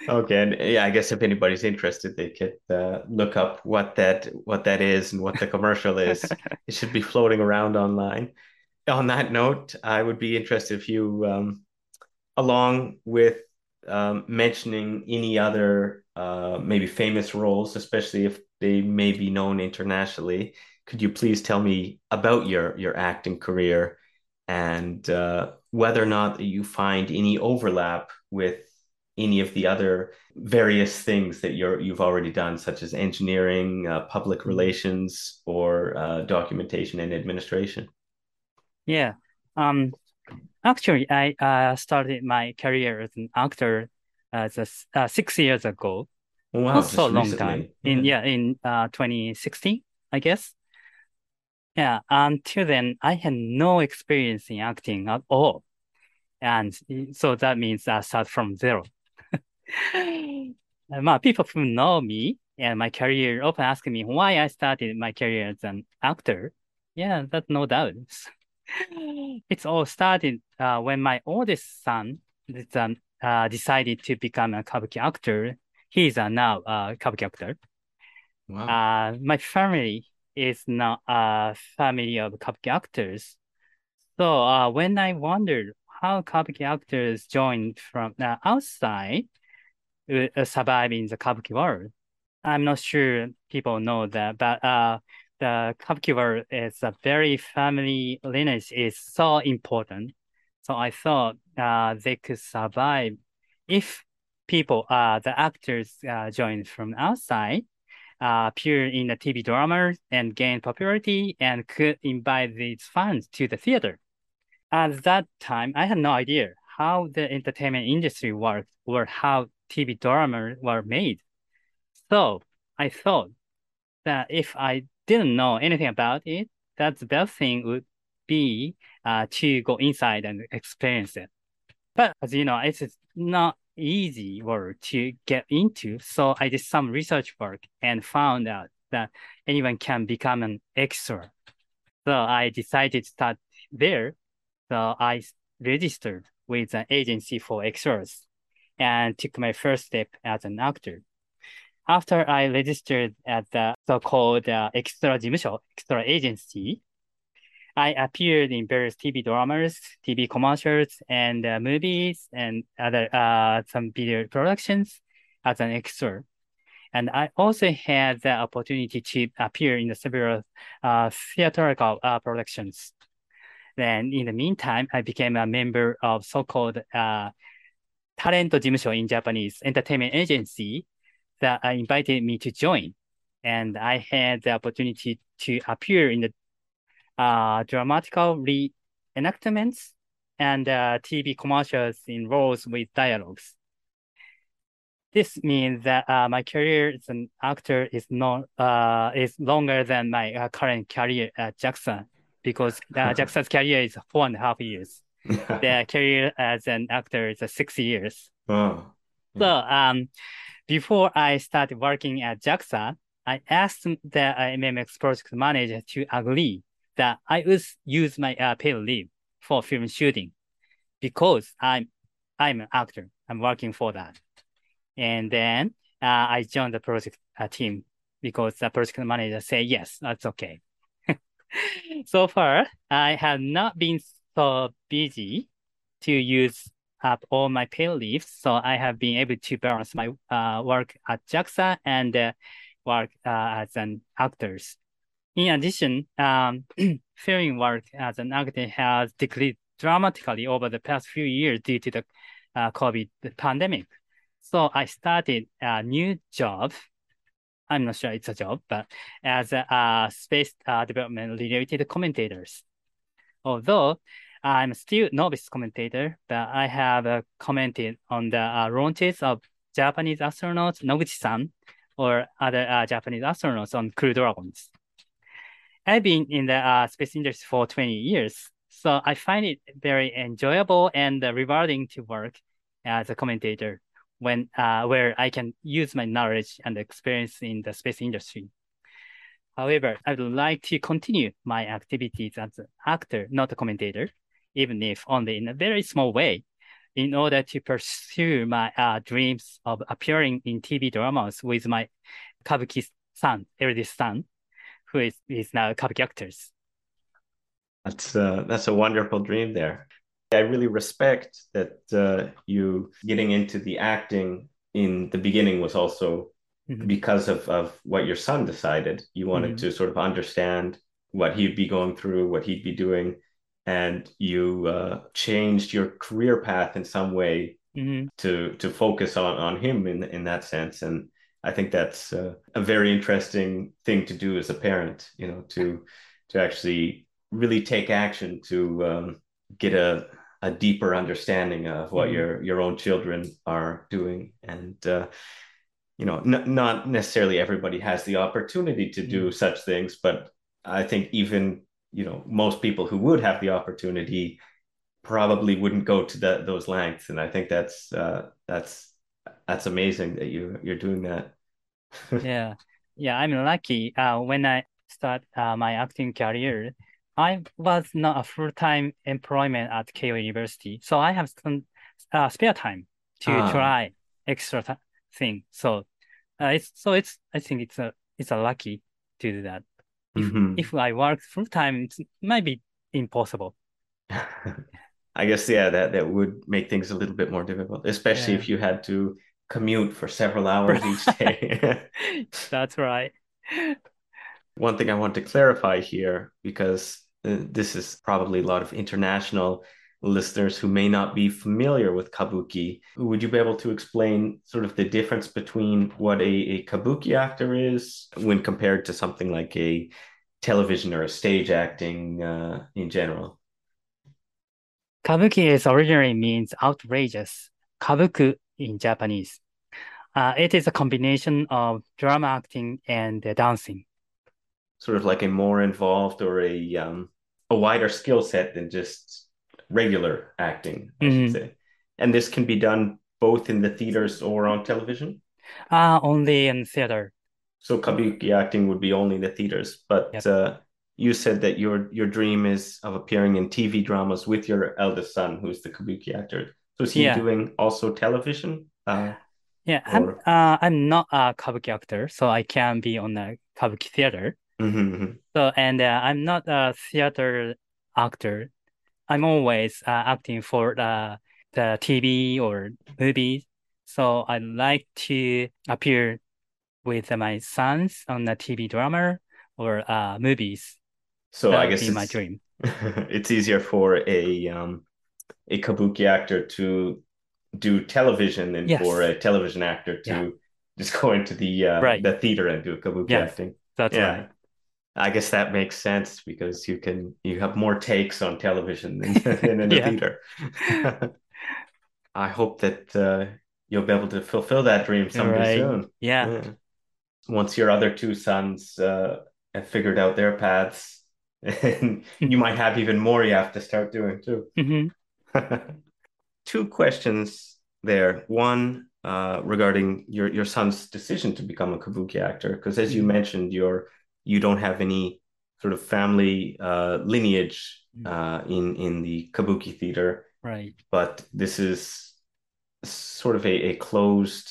Okay, and yeah, I guess if anybody's interested, they could uh, look up what that what that is and what the commercial is. It should be floating around online. On that note, I would be interested if you, um, along with um, mentioning any other uh, maybe famous roles, especially if they may be known internationally, could you please tell me about your your acting career and uh, whether or not you find any overlap with any of the other various things that you're you've already done, such as engineering, uh, public Mm-hmm. relations, or uh, documentation and administration? Yeah. Um, actually, I uh, started my career as an actor as a, uh, six years ago. Wow, Not so long recently. time. In yeah, in uh 2016, I guess. Yeah. Until then, I had no experience in acting at all, and so that means I start from zero. *laughs* Uh, ma, people who know me and my career often ask me why I started my career as an actor. Yeah, that's no doubt. It's all started uh, when my oldest son uh, decided to become a kabuki actor. He's a now a kabuki actor. Wow. Uh, my family is not a family of kabuki actors. So uh, when I wondered how kabuki actors joined from the outside uh, uh, survive in the kabuki world, I'm not sure people know that, but uh, the world is a very family lineage is so important. So I thought uh, they could survive if people, uh, the actors uh, joined from outside, uh, appear in the TV drama and gain popularity and could invite these fans to the theater. At that time, I had no idea how the entertainment industry worked or how TV dramas were made. So I thought that if I didn't know anything about it, that the best thing would be uh, to go inside and experience it. But as you know, it's not easy work to get into. So I did some research work and found out that anyone can become an extra. So I decided to start there. So I registered with an agency for extras and took my first step as an actor after I registered at the so-called uh, extra jimsho, extra agency, I appeared in various TV dramas, TV commercials, and uh, movies, and other uh, some video productions as an extra. And I also had the opportunity to appear in the several uh, theatrical uh, productions. Then, in the meantime, I became a member of so-called uh, talent jimsho in Japanese entertainment agency that uh, invited me to join. And I had the opportunity to appear in the uh, dramatical reenactments and uh, TV commercials in roles with dialogues. This means that uh, my career as an actor is not uh, is longer than my uh, current career at JAXA because uh, *laughs* JAXA's career is four and a half years. *laughs* The career as an actor is six years. oh. So um, before I started working at JAXA, I asked the uh, MMX project manager to agree that I would use my uh, paid leave for film shooting because I'm I'm an actor. I'm working for that. And then uh, I joined the project uh, team because the project manager said yes, that's okay. *laughs* so far, I have not been so busy to use up all my paid leaves, so I have been able to balance my uh, work at JAXA and uh, work uh, as an actors. In addition, um, *clears throat* film work as an actor has decreased dramatically over the past few years due to the uh, COVID pandemic. So I started a new job. I'm not sure it's a job, but as a, uh, space uh, development related commentators. Although I'm still novice commentator, but I have uh, commented on the uh, launches of Japanese astronauts Noguchi-san or other uh, Japanese astronauts on Crew Dragons. I've been in the uh, space industry for 20 years, so I find it very enjoyable and uh, rewarding to work as a commentator when uh, where I can use my knowledge and experience in the space industry. However, I would like to continue my activities as an actor, not a commentator, even if only in a very small way, in order to pursue my uh, dreams of appearing in TV dramas with my Kabuki son, eldest son, who is, is now Kabuki actors. That's uh, that's a wonderful dream there. I really respect that uh, you getting into the acting in the beginning was also Mhm. because of of what your son decided. You wanted Mhm. to sort of understand what he'd be going through, what he'd be doing, and you uh, changed your career path in some way Mhm. to to focus on on him in in that sense and I think that's uh, a very interesting thing to do as a parent you know to to actually really take action to um, get a a deeper understanding of what Mhm. your your own children are doing and uh, you know n- not necessarily everybody has the opportunity to do Mhm. such things but I think even you know most people who would have the opportunity probably wouldn't go to that those lengths and I think that's uh that's that's amazing that you you're doing that *laughs* Yeah. Yeah, I'm lucky. Uh, when I start uh, my acting career, I was not a full-time employment at Keio University, so I have some uh, spare time to ah try extra th thing. So uh, it's so it's I think it's a it's a lucky to do that. If mhm. if I work full-time, it might be impossible. *laughs* *laughs* I guess yeah that that would make things a little bit more difficult especially Yeah. if you had to commute for several hours *laughs* each day That's right. One thing I want to clarify here, because uh, this is probably a lot of international listeners who may not be familiar with kabuki. Would you be able to explain sort of the difference between what a, a kabuki actor is when compared to something like a television or a stage acting uh, in general? Kabuki is originally means outrageous. Kabuku in Japanese. Uh, it is a combination of drama acting and uh, dancing. Sort of like a more involved or a um, a wider skill set than just regular acting, I should Mhm. say. And this can be done both in the theaters or on television. Uh, only in theater. So kabuki acting would be only in the theaters, but Yep. uh, you said that your your dream is of appearing in TV dramas with your eldest son, who's the kabuki actor. So is he Yeah. doing also television? Uh, Yeah, I'm uh I'm not a kabuki actor, so I can't be on a kabuki theater. Mhm, mhm. So and uh, I'm not a theater actor. I'm always uh, acting for the the TV or movies. So I like to appear with my sons on the TV drama or uh movies. So That I guess be my dream. *laughs* it's easier for a um a kabuki actor to do television than Yes. for a television actor to Yeah. just go into the uh, Right. the theater and do kabuki Yes, acting. that's Yeah. right. I guess that makes sense because you can you have more takes on television than, *laughs* than in a Yeah. theater. *laughs* I hope that uh, you'll be able to fulfill that dream someday Right. soon. Yeah. Yeah. Once your other two sons uh, have figured out their paths, *laughs* and you might have even more you have to start doing too. hmm Two questions there. One uh, regarding your your son's decision to become a kabuki actor, because as you Mhm. mentioned, you're you don't have any sort of family uh, lineage Mm. uh, in in the kabuki theater, Right. but this is sort of a, a closed,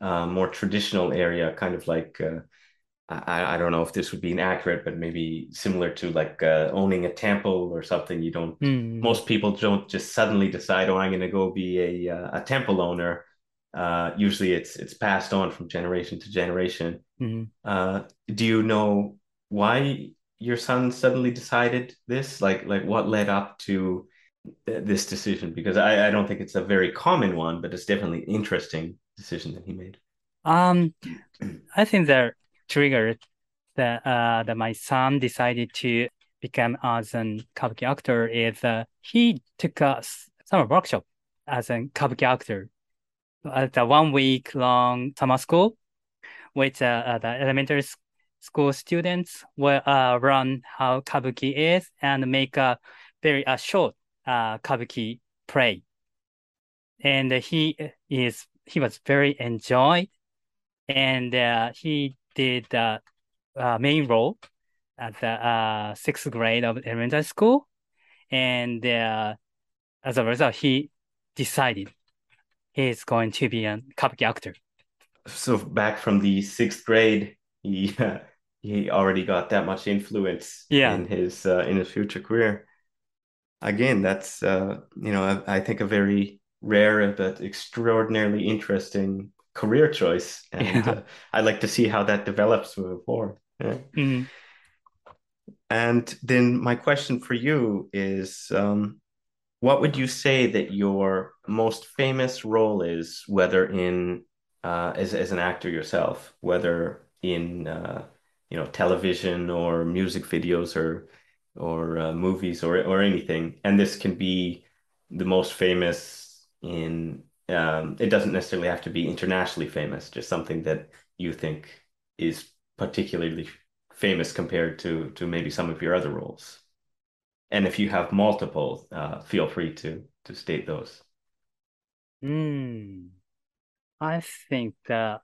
uh, more traditional area, kind of like uh, I, I don't know if this would be inaccurate, but maybe similar to like uh, owning a temple or something. You don't Mm. most people don't just suddenly decide, oh, I'm going to go be a uh, a temple owner. Uh, usually, it's it's passed on from generation to generation. Mhm. Uh, do you know why your son suddenly decided this? Like, like what led up to th- this decision? Because I, I don't think it's a very common one, but it's definitely an interesting decision that he made. Um, I think the trigger that uh that my son decided to become as an kabuki actor is uh, he took a summer workshop as a kabuki actor at a one week long summer school, which uh, uh, the elementary school students will uh, learn how kabuki is and make a very uh, short uh, kabuki play. And he is he was very enjoyed, and uh, he did the uh, main role at the uh, sixth grade of elementary school, and uh, as a result, he decided he's going to be a kabuki actor. So back from the sixth grade, he *laughs* he already got that much influence Yeah. in his uh, in his future career. Again, that's uh, you know I, I think a very rare but extraordinarily interesting career choice, and Yeah. uh, I'd like to see how that develops moving forward. Yeah. Mhm. And then my question for you is, um, what would you say that your most famous role is, whether in uh, as as an actor yourself, whether in uh, you know television or music videos or or uh, movies or or anything, and this can be the most famous in. Um, it doesn't necessarily have to be internationally famous, just something that you think is particularly famous compared to to maybe some of your other roles. And if you have multiple, uh, feel free to to state those. Hmm. I think that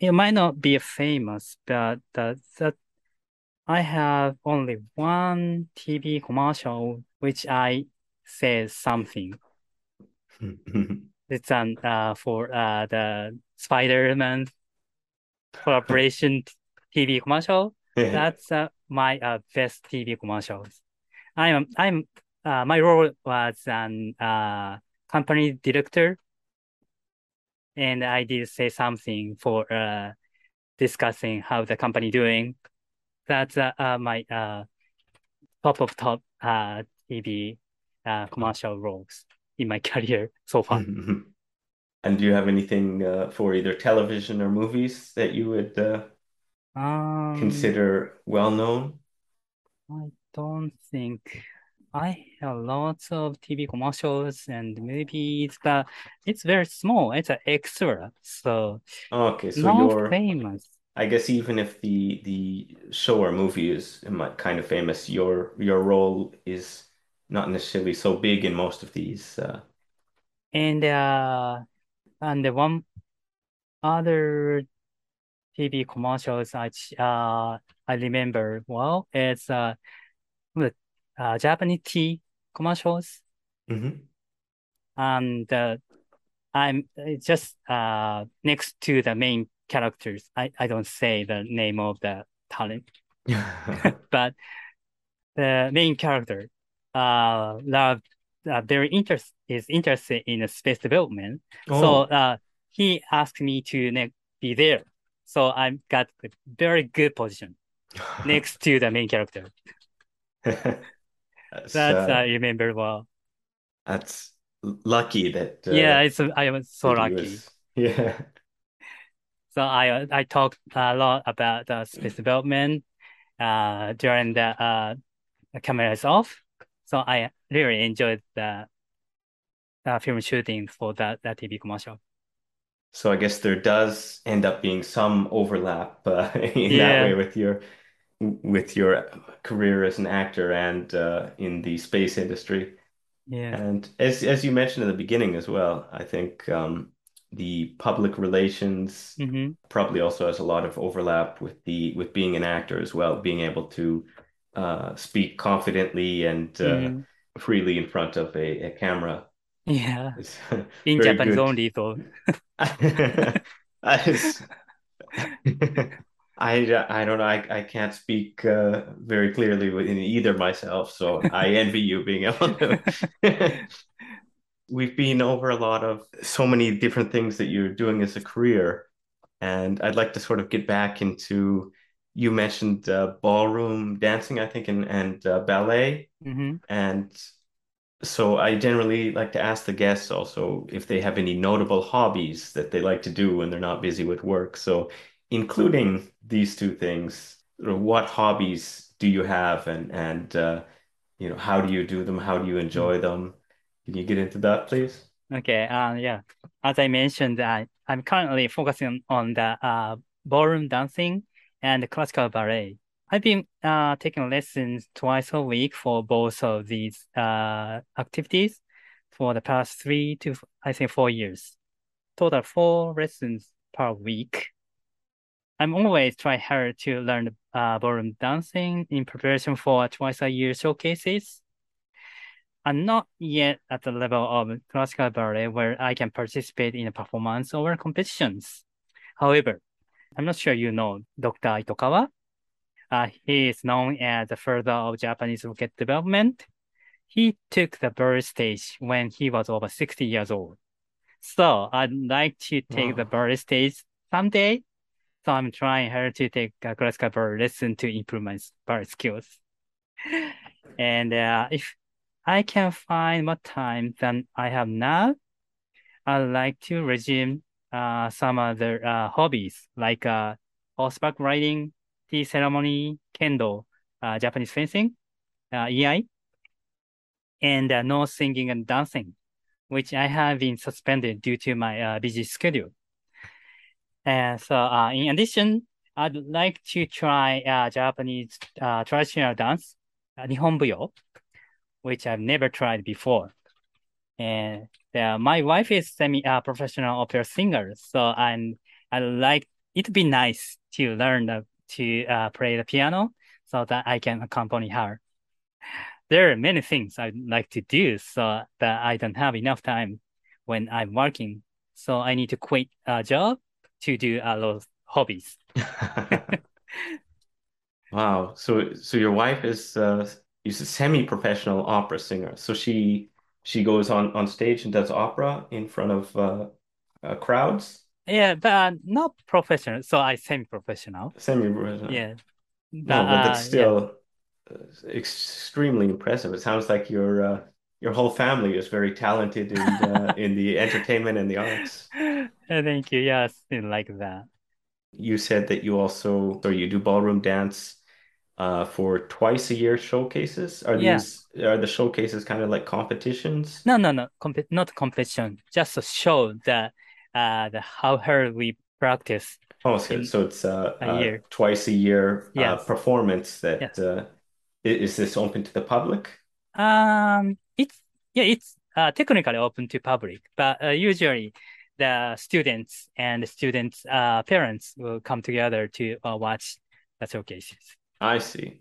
it might not be famous, but that that I have only one TV commercial which I say something. *laughs* It's um uh for uh the Spider-Man collaboration TV commercial. *laughs* That's uh, my uh, best TV commercials. I'm I'm uh, my role was an uh, company director, and I did say something for uh, discussing how the company doing. That's uh, uh, my uh, top of top uh, TV uh, commercial roles in my *laughs* career so far. And do you have anything uh, for either television or movies that you would uh, Um, consider well known? I don't think I have lots of TV commercials and movies, but it's very small. It's an extra, so Okay, so not your famous. I guess even if the the show or movie is kind of famous, your your role is not necessarily so big in most of these. Uh, And uh, and the one other TV commercials I uh I remember well, it's uh the uh, Japanese tea commercials, mhm. and uh, I'm just uh next to the main characters. I I don't say the name of the talent, *laughs* *laughs* but the main character uh loved uh, very interest is interested in space development. So Oh. uh he asked me to ne be there. So I got a very good position *laughs* next to the main character. *laughs* That's uh, I remember well. that's lucky that uh, Yeah, it's I was so lucky. was yeah. So I I talked a lot about the space development uh during the uh the camera is off. So I really enjoyed the uh, film shooting for that that TV commercial. So I guess there does end up being some overlap uh, *laughs* in that way with your with your career as an actor and uh, in the space industry. Yeah. And as as you mentioned in the beginning as well, I think um, the public relations hmm probably also has a lot of overlap with the with being an actor as well, being able to uh, speak confidently and uh, hmm freely in front of a, a camera Yeah. *laughs* In very Japanese good. only though. *laughs* *laughs* I, I, don't know. I, I can't speak uh, very clearly in either myself, so I *laughs* envy you being able to. *laughs* We've been over a lot of so many different things that you're doing as a career, and I'd like to sort of get back into. You mentioned uh, ballroom dancing, I think, and and uh, ballet, hmm and so I generally like to ask the guests also if they have any notable hobbies that they like to do when they're not busy with work. So, including these two things, what hobbies do you have and and uh, you know, how do you do them? How do you enjoy them? Can you get into that, please? Okay. Uh, yeah. As I mentioned, I I'm currently focusing on the uh ballroom dancing and classical ballet. I've been uh taking lessons twice a week for both of these uh activities for the past three to I think four years. Total four lessons per week. I'm always trying hard to learn uh, ballroom dancing in preparation for twice a year showcases. I'm not yet at the level of classical ballet where I can participate in a performance or competitions. However, I'm not sure you know Dr. Itokawa. Uh, he is known as the father of Japanese rocket development. He took the bird stage when he was over 60 years old. So I'd like to take the Wow. bird stage someday. So I'm trying hard to take a classical lesson to improve my bird skills. *laughs* And uh, if I can find more time than I have now, I'd like to resume uh, some other uh, hobbies like uh, horseback riding, tea ceremony, kendo, uh, Japanese fencing, uh, iai, and uh, Noh singing and dancing, which I have been suspended due to my uh, busy schedule. And so, uh, in addition, I'd like to try uh, Japanese uh, traditional dance, uh, Nihonbuyo, which I've never tried before. And uh, my wife is semi-professional opera singer, so I'm I like it'd be nice to learn uh, to uh, play the piano so that I can accompany her. There are many things I'd like to do, so that I don't have enough time when I'm working. So I need to quit a job to do a lot of hobbies. *laughs* *laughs* Wow. So so your wife is uh is a semi-professional opera singer. So she she goes on on stage and does opera in front of uh, uh crowds. Yeah, but uh, not professional. So I semi-professional. Semi-professional. Yeah, No, but but that's uh, yeah. still uh, extremely impressive. It sounds like your uh, your whole family is very talented in uh, in the *laughs* entertainment and the arts. Thank you. Yes, like that. You said that you also, or you do ballroom dance uh, for twice a year showcases. Are Yeah. these are the showcases kind of like competitions? No, no, no. Comp not competition. Just to show that uh the how hard we practice Oh, so, so it's uh, a uh year. twice a year uh, performance that Yes. uh, is this open to the public? Um, yeah, it's uh technically open to public, but uh, usually the students and the students' uh parents will come together to uh, watch the showcases. I see.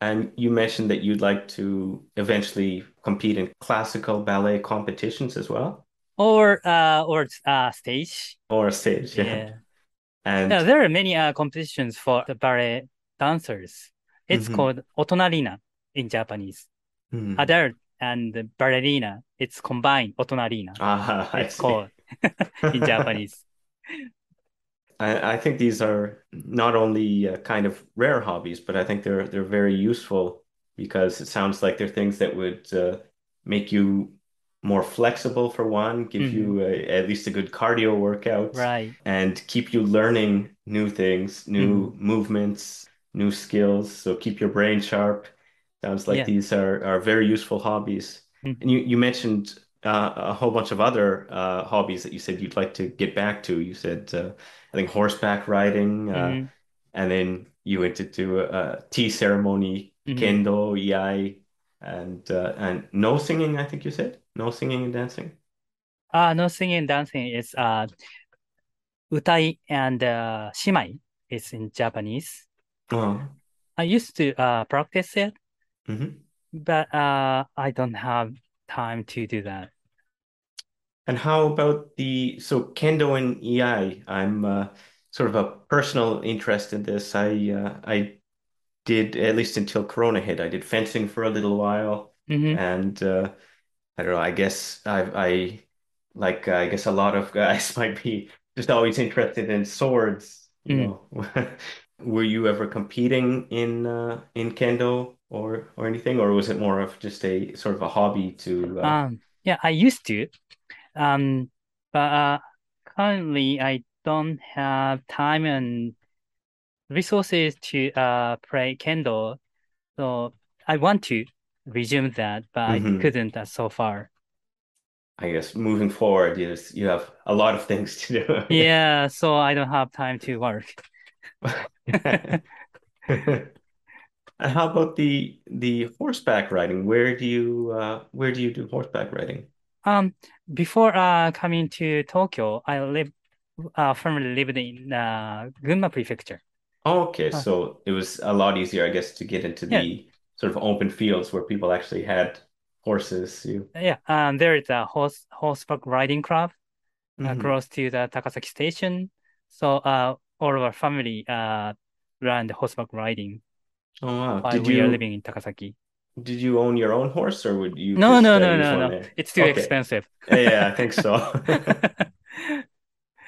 And you mentioned that you'd like to eventually compete in classical ballet competitions as well, Or uh or uh stage. or a stage, yeah. Yeah. Yeah, And there are many uh, competitions for the ballet dancers. It's mhm, called otonarina in Japanese. mhm. Adult and ballerina, it's combined otonarina. Ah, *laughs* I It's see. called *laughs* in Japanese. *laughs* I, I think these are not only uh, kind of rare hobbies, but I think they're they're very useful because it sounds like they're things that would uh, make you more flexible for one, give hmm you a, at least a good cardio workout, Right. and keep you learning new things, new movements, new skills. So keep your brain sharp. Sounds like Yeah. these are are very useful hobbies. And hmm you you mentioned uh, a whole bunch of other uh, hobbies that you said you'd like to get back to. You said uh, I think horseback riding, uh, hmm and then you went to a, a tea ceremony, hmm kendo, iai, and uh, and Noh singing. I think you said Noh singing and dancing. Uh, Noh singing and dancing is uh utai and uh, shimai It's in Japanese. Oh, I used to uh practice it, hmm but uh I don't have time to do that. And how about the so kendo and iai? I'm uh, sort of a personal interest in this. I uh, I did at least until Corona hit. I did fencing for a little while, hmm and uh, I don't know. I guess I I like uh, I guess a lot of *laughs* guys might be just always interested in swords. You Mm. know, *laughs* were you ever competing in uh, in kendo or or anything, or was it more of just a sort of a hobby to? Uh, Um, yeah, I used to. Um, but uh, currently I don't have time and resources to uh play Kendo. So I want to resume that, but I mhm. couldn't uh, so far. I guess moving forward, you you have a lot of things to do. Yeah, so I don't have time to work. *laughs* *laughs* *laughs* And how about the the horseback riding? Where do you uh, where do you do horseback riding? Um, before uh coming to Tokyo, I live uh formerly lived in uh Gunma Prefecture. Oh, okay, Uh, so it was a lot easier, I guess, to get into yeah, the sort of open fields where people actually had horses. You, yeah. Um, there is a horse horseback riding club uh, hmm close to the Takasaki station. So uh, all of our family uh ran the horseback riding Oh wow. Did we are you living in Takasaki. did you own your own horse or would you No, no, no, no, no. there? It's too Okay. expensive. Yeah, I think so. *laughs* *laughs*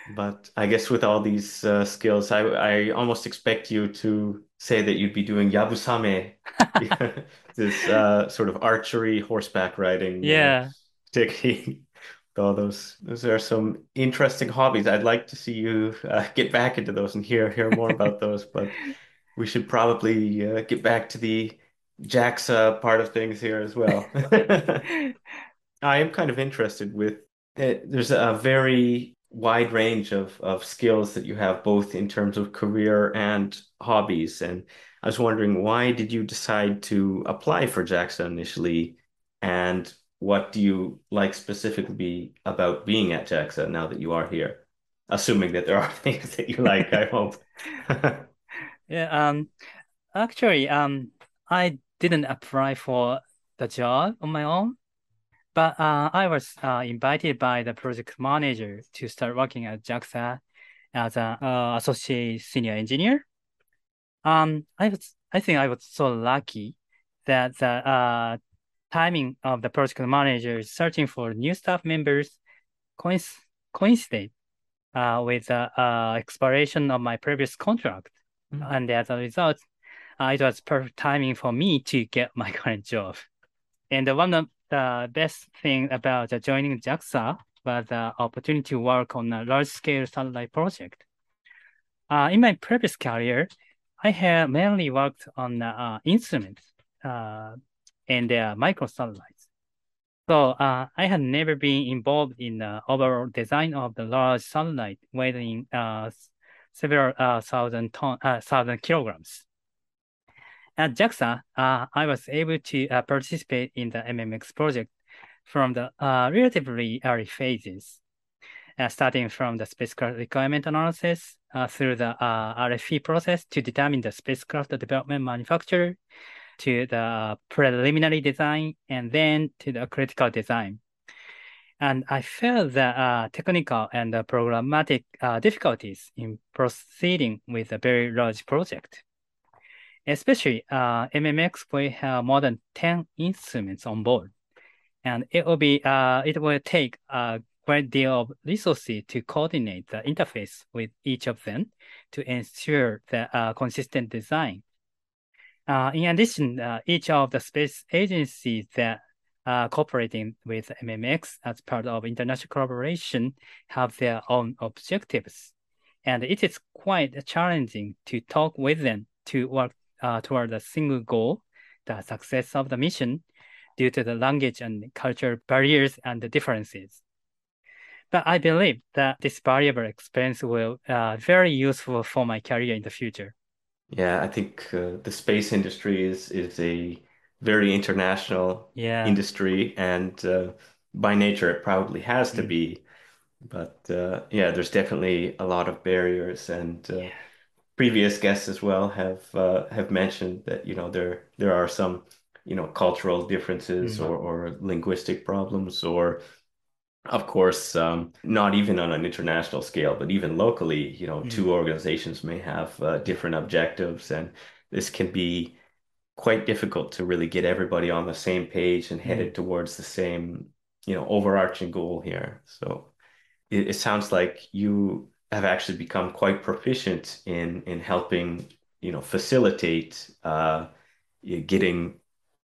But I guess with all these uh, skills, I I almost expect you to say that you'd be doing Yabusame. *laughs* this uh, sort of archery, horseback riding uh, Yeah. technique. All those, those are some interesting hobbies. I'd like to see you uh, get back into those and hear hear more about those. But we should probably uh, get back to the JAXA part of things here as well. *laughs* I am kind of interested with it. There's a very wide range of, of skills that you have, both in terms of career and hobbies. And I was wondering, why did you decide to apply for JAXA initially? And what do you like specifically about being at JAXA now that you are here? Assuming that there are *laughs* things that you like, I hope. *laughs* Yeah, um, actually, um, I didn't apply for the job on my own, but uh, I was uh, invited by the project manager to start working at JAXA as an uh, associate senior engineer. Um, I was, I think I was so lucky that the uh, timing of the project manager searching for new staff members coinc coincided uh, with the uh, expiration of my previous contract. Mm. And as a result, uh, it was perfect timing for me to get *laughs* my current job. And one of the best thing about uh, joining JAXA was the opportunity to work on a large-scale satellite project. Uh, in my previous career, I had mainly worked on uh, instruments uh, and their microsatellites. So uh, I had never been involved in the overall design of the large satellite weighing uh, several uh, thousand ton, uh, thousand kilograms. At JAXA, uh, I was able to uh, participate in the MMX project from the uh, relatively early phases, uh, starting from the spacecraft requirement analysis through the RFP process to determine the spacecraft development manufacturer, to the preliminary design, and then to the critical design. And I felt the uh, technical and the programmatic uh, difficulties in proceeding with a very large project. Especially uh, MMX will have more than 10 instruments on board. And it will be uh, it will take a great deal of resources to coordinate the interface with each of them to ensure the uh, consistent design. Uh, in addition, uh, each of the space agencies that uh, cooperating with MMX as part of international collaboration have their own objectives. And it is quite challenging to talk with them to work uh, toward a single goal, the success of the mission, due to the language and cultural barriers and the differences. But I believe that this valuable experience will uh, very useful for my career in the future. Yeah, I think uh, the space industry is is a very international Yeah. industry, and uh, by nature it probably has to Mm. be. But uh, yeah, there's definitely a lot of barriers, and uh, previous guests as well have uh, have mentioned that you know there there are some you know cultural differences Mm. or or linguistic problems or of course um, not even on an international scale but even locally you know Mm. two organizations may have uh, different objectives and this can be quite difficult to really get everybody on the same page and headed towards the same you know overarching goal here so it, it sounds like you have actually become quite proficient in in helping you know facilitate uh getting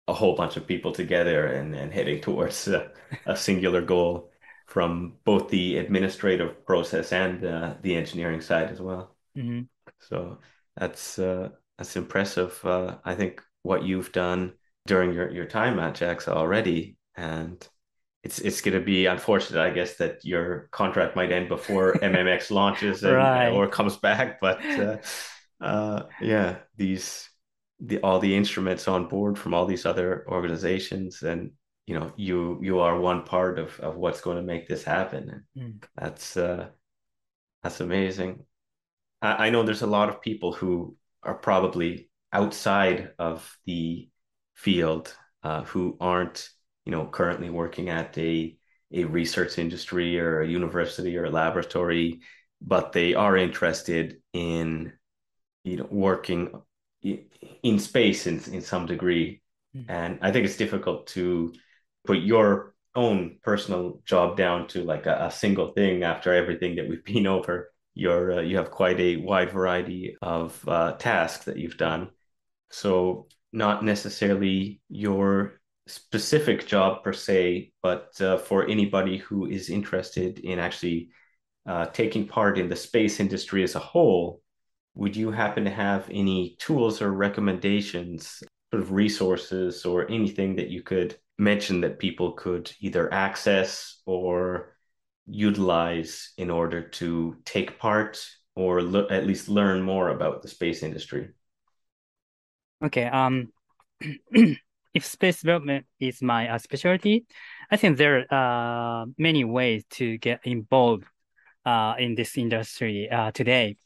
a whole bunch of people together and and heading towards a, a singular goal from both the administrative process and uh, the engineering side as well. Mhm. So that's uh, that's impressive. Uh, I think what you've done during your, your time at JAXA already, and it's it's going to be unfortunate, I guess, that your contract might end before *laughs* MMX launches and Right. or comes back. But uh, uh, yeah, these the all the instruments on board from all these other organizations, and you know, you you are one part of of what's going to make this happen. Mm. That's uh, that's amazing. I, I know there's a lot of people who are probably outside of the field uh, who aren't, you know, currently working at a a research industry or a university or a laboratory, but they are interested in, you know, working in space in in some degree. Mm. And I think it's difficult to put your own personal job down to like a, a single thing after everything that we've been *laughs* over. You're uh, you have quite a wide variety of uh, tasks that you've done. So not necessarily your specific job per se, but uh, for anybody who is interested in actually uh, taking part in the space industry as a whole, would you happen to have any tools or recommendations, sort of resources, or anything that you could mention that people could either access or utilize in order to take part or lo- at least learn more about the space industry? Okay. Um, *clears throat* if space development is my uh, specialty, I think there are uh, many ways to get involved uh, in this industry uh, today.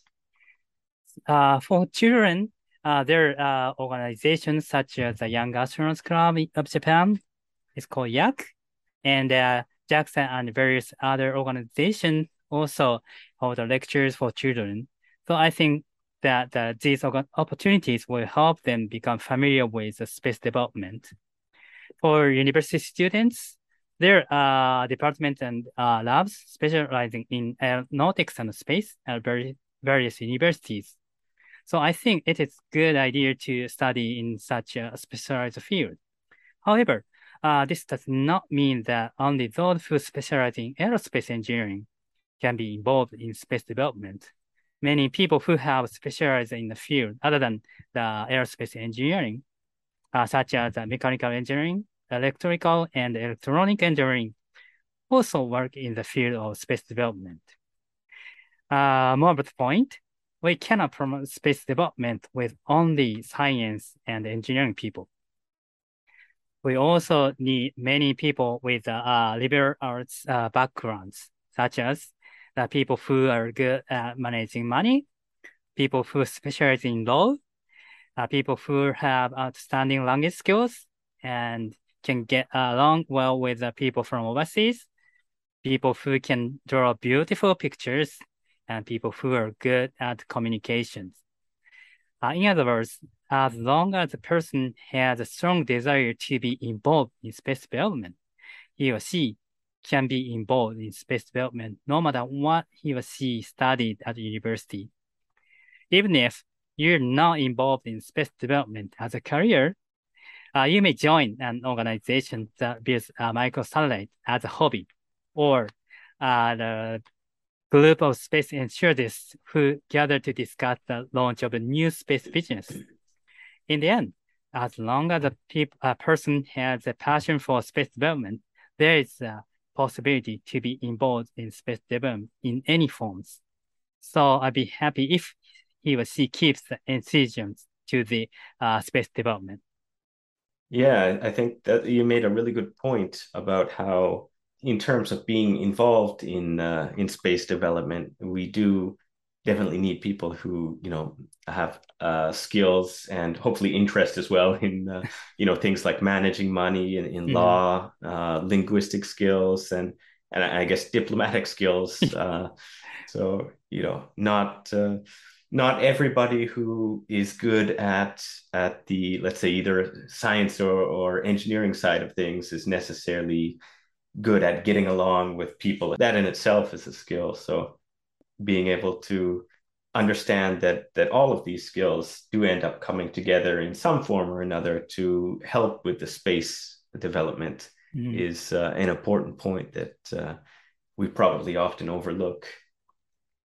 Uh, for children, uh, there are organizations such as the Young Astronauts Club of Japan. It's called YAC, and JAXA and various other organizations also hold lectures for children. So I think that uh, these opportunities will help them become familiar with the space development. For university students, there are departments and uh, labs specializing in aeronautics and space at very, various universities. So I think it is a good idea to study in such a specialized field. However, uh, this does not mean that only those who specialize in aerospace engineering can be involved in space development. Many people who have specialized in the field other than the aerospace engineering, uh, such as mechanical engineering, electrical and electronic engineering, also work in the field of space development. Uh, more of the point, we cannot promote space development with only science and engineering people we also need many people with uh, liberal arts uh, backgrounds, such as the people who are good at managing money, people who specialize in law, uh, people who have outstanding language skills and can get along well with the people from overseas, people who can draw beautiful pictures, and people who are good at communications. Uh, in other words, as long as the person has a strong desire to be involved in space development, he or she can be involved in space development no matter what he or she studied at university. Even if you're not involved in space development as a career, uh, you may join an organization that builds a microsatellite as a hobby, or uh, the group of space enthusiasts who gather to discuss the launch of a new space business. In the end, as long as a, pe- a person has a passion for space development, there is a possibility to be involved in space development in any forms. So I'd be happy if he or she keeps the enthusiasm to the uh, space development. Yeah, I think that you made a really good point about how in terms of being involved in uh, in space development, we do definitely need people who you know have uh, skills and hopefully interest as well in uh, *laughs* you know things like managing money in, in mm-hmm. law, uh, linguistic skills, and and I guess diplomatic skills. *laughs* Uh, so you know, not uh, not everybody who is good at at the let's say either science or, or engineering side of things is necessarily good at getting along with people. That in itself is a skill. So being able to understand that that all of these skills do end up coming together in some form or another to help with the space development mm. is uh, an important point that uh, we probably often overlook.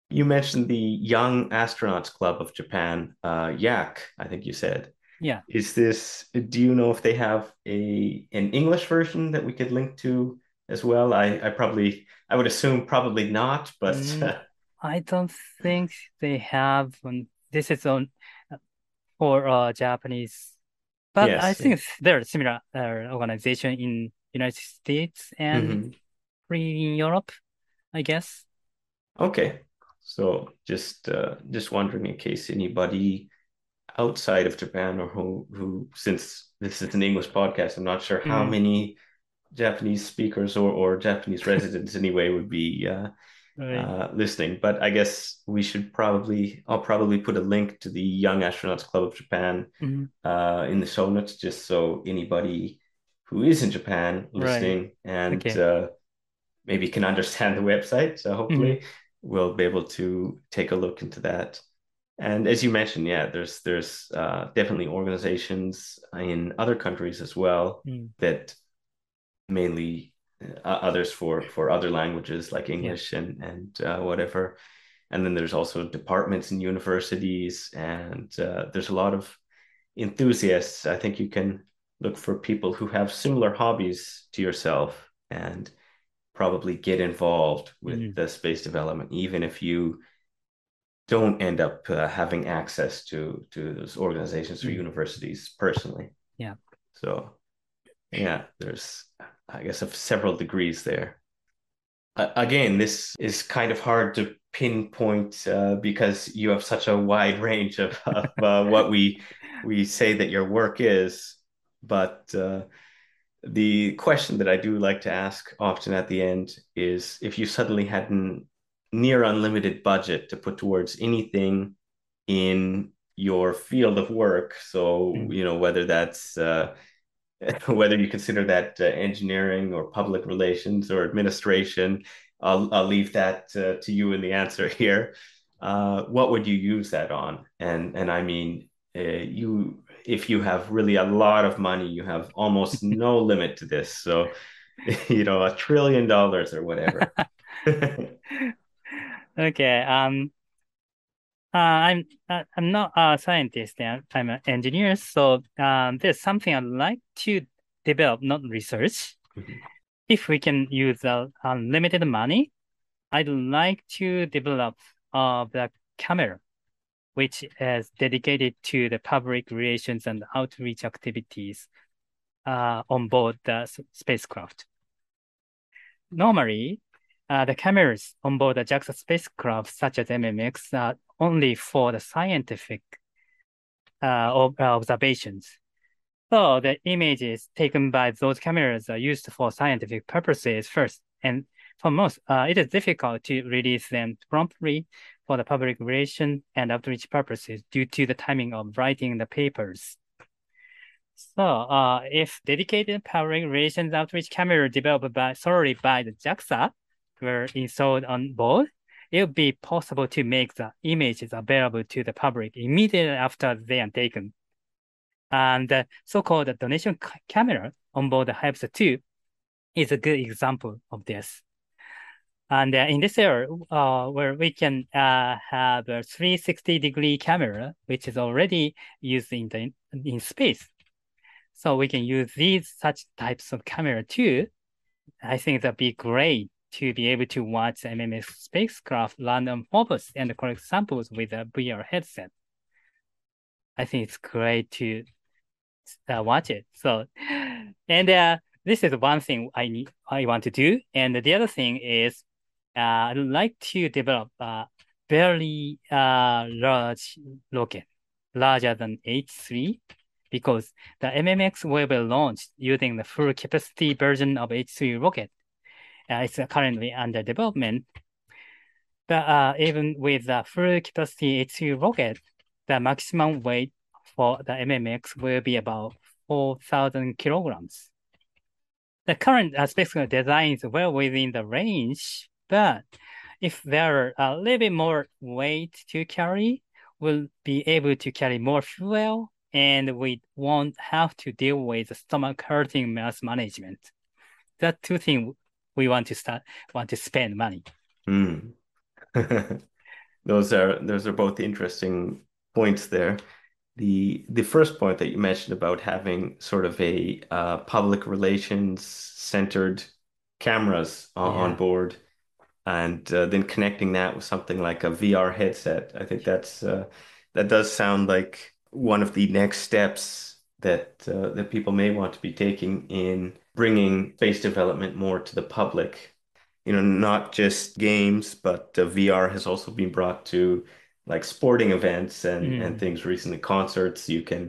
You mentioned the Young Astronauts Club of Japan, uh, YAC, I think you said. Yeah. Is this? Do you know if they have a an English version that we could link to as well? I, I probably, I would assume probably not, but mm, I don't think they have. Um, this is on for uh, Japanese, but yes, I think there are similar uh, organization in United States and mm-hmm. in Europe, I guess. Okay, so just uh, just wondering in case anybody outside of Japan or who who since this is an English podcast, I'm not sure how mm. many Japanese speakers or, or Japanese residents anyway would be uh, right. uh, listening. But I guess we should probably I'll probably put a link to the Young Astronauts Club of Japan mm-hmm. uh, in the show notes, just so anybody who is in Japan listening right. and okay. Uh, maybe can understand the website. So hopefully mm-hmm. we'll be able to take a look into that. and as you mentioned, yeah, there's there's uh, definitely organizations in other countries as well Mm. that mainly others for for other languages like English and and uh, whatever. And then there's also departments in universities, and uh, there's a lot of enthusiasts. I think you can look for people who have similar hobbies to yourself and probably get involved with Mhm. the space development, even if you don't end up uh, having access to to those organizations or Mhm. universities personally. Yeah. So, yeah, there's I guess of several degrees there. Uh, again, this is kind of hard to pinpoint uh, because you have such a wide *laughs* range of, of uh, what we we say that your work is. But uh, the question that I do like to ask often at the end is if you suddenly had an near unlimited budget to put towards anything in your field of work. So, Mm. you know, whether that's uh, *laughs* whether you consider that uh, engineering or public relations or administration, I'll, I'll leave that uh, to you in the answer *laughs* here. Uh, what would you use that on? And and I mean, uh, you if you have really a lot of money, you have almost *laughs* no limit to this. So, you know, a trillion dollars or whatever. Okay. Um. Uh, I'm uh, I'm not a scientist. I'm an engineer. So um, there's something I'd like to develop, not research. Mhm. If we can use uh, unlimited money, I'd like to develop uh, the camera, which is dedicated to the public relations and outreach activities uh, on board the spacecraft. Normally, uh, the cameras on board the JAXA spacecraft, such as MMX, are only for the scientific uh, observations. So the images taken by those cameras are used for scientific purposes first. And for most, uh, it is difficult to release them promptly for the public relation and outreach purposes due to the timing of writing the papers. So, uh, if dedicated public relations outreach camera developed by solely by the JAXA were installed on board, it would be possible to make the images available to the public immediately after they are taken. And the so-called donation ca- camera on board the Hayabusa 2 is a good example of this. And uh, in this area, uh, where we can uh, have a 360 degree camera, which is already used in the in space. So we can use these such types of camera too. I think that'd be great to be able to watch MMX spacecraft land on Phobos and collect samples with a VR headset. I think it's great to uh, watch it. So, *gasps* and uh, this is one thing I need, I want to do. And the other thing is, uh, I'd like to develop a very uh, large rocket, larger than H3, because the MMX will be launched using the full capacity version of H3 rocket. Uh, it's currently under development. But uh, even with the full capacity H3 rocket, the maximum weight for the MMX will be about 4,000 kilograms. The current uh, spacecraft design is well within the range, but if there are a little bit more weight to carry, we'll be able to carry more fuel and we won't have to deal with stomach hurting mass management. That two things we want to start want to spend money. Hmm. *laughs* Those are those are both interesting points there. The the first point that you mentioned about having sort of a uh, public relations centered cameras on, on board and uh, then connecting that with something like a VR headset. I think that's uh, that does sound like one of the next steps that uh, that people may want to be taking in bringing space development more to the public. You know, not just games, but uh, VR has also been brought to like sporting events and and Mm. things recently, concerts. You can,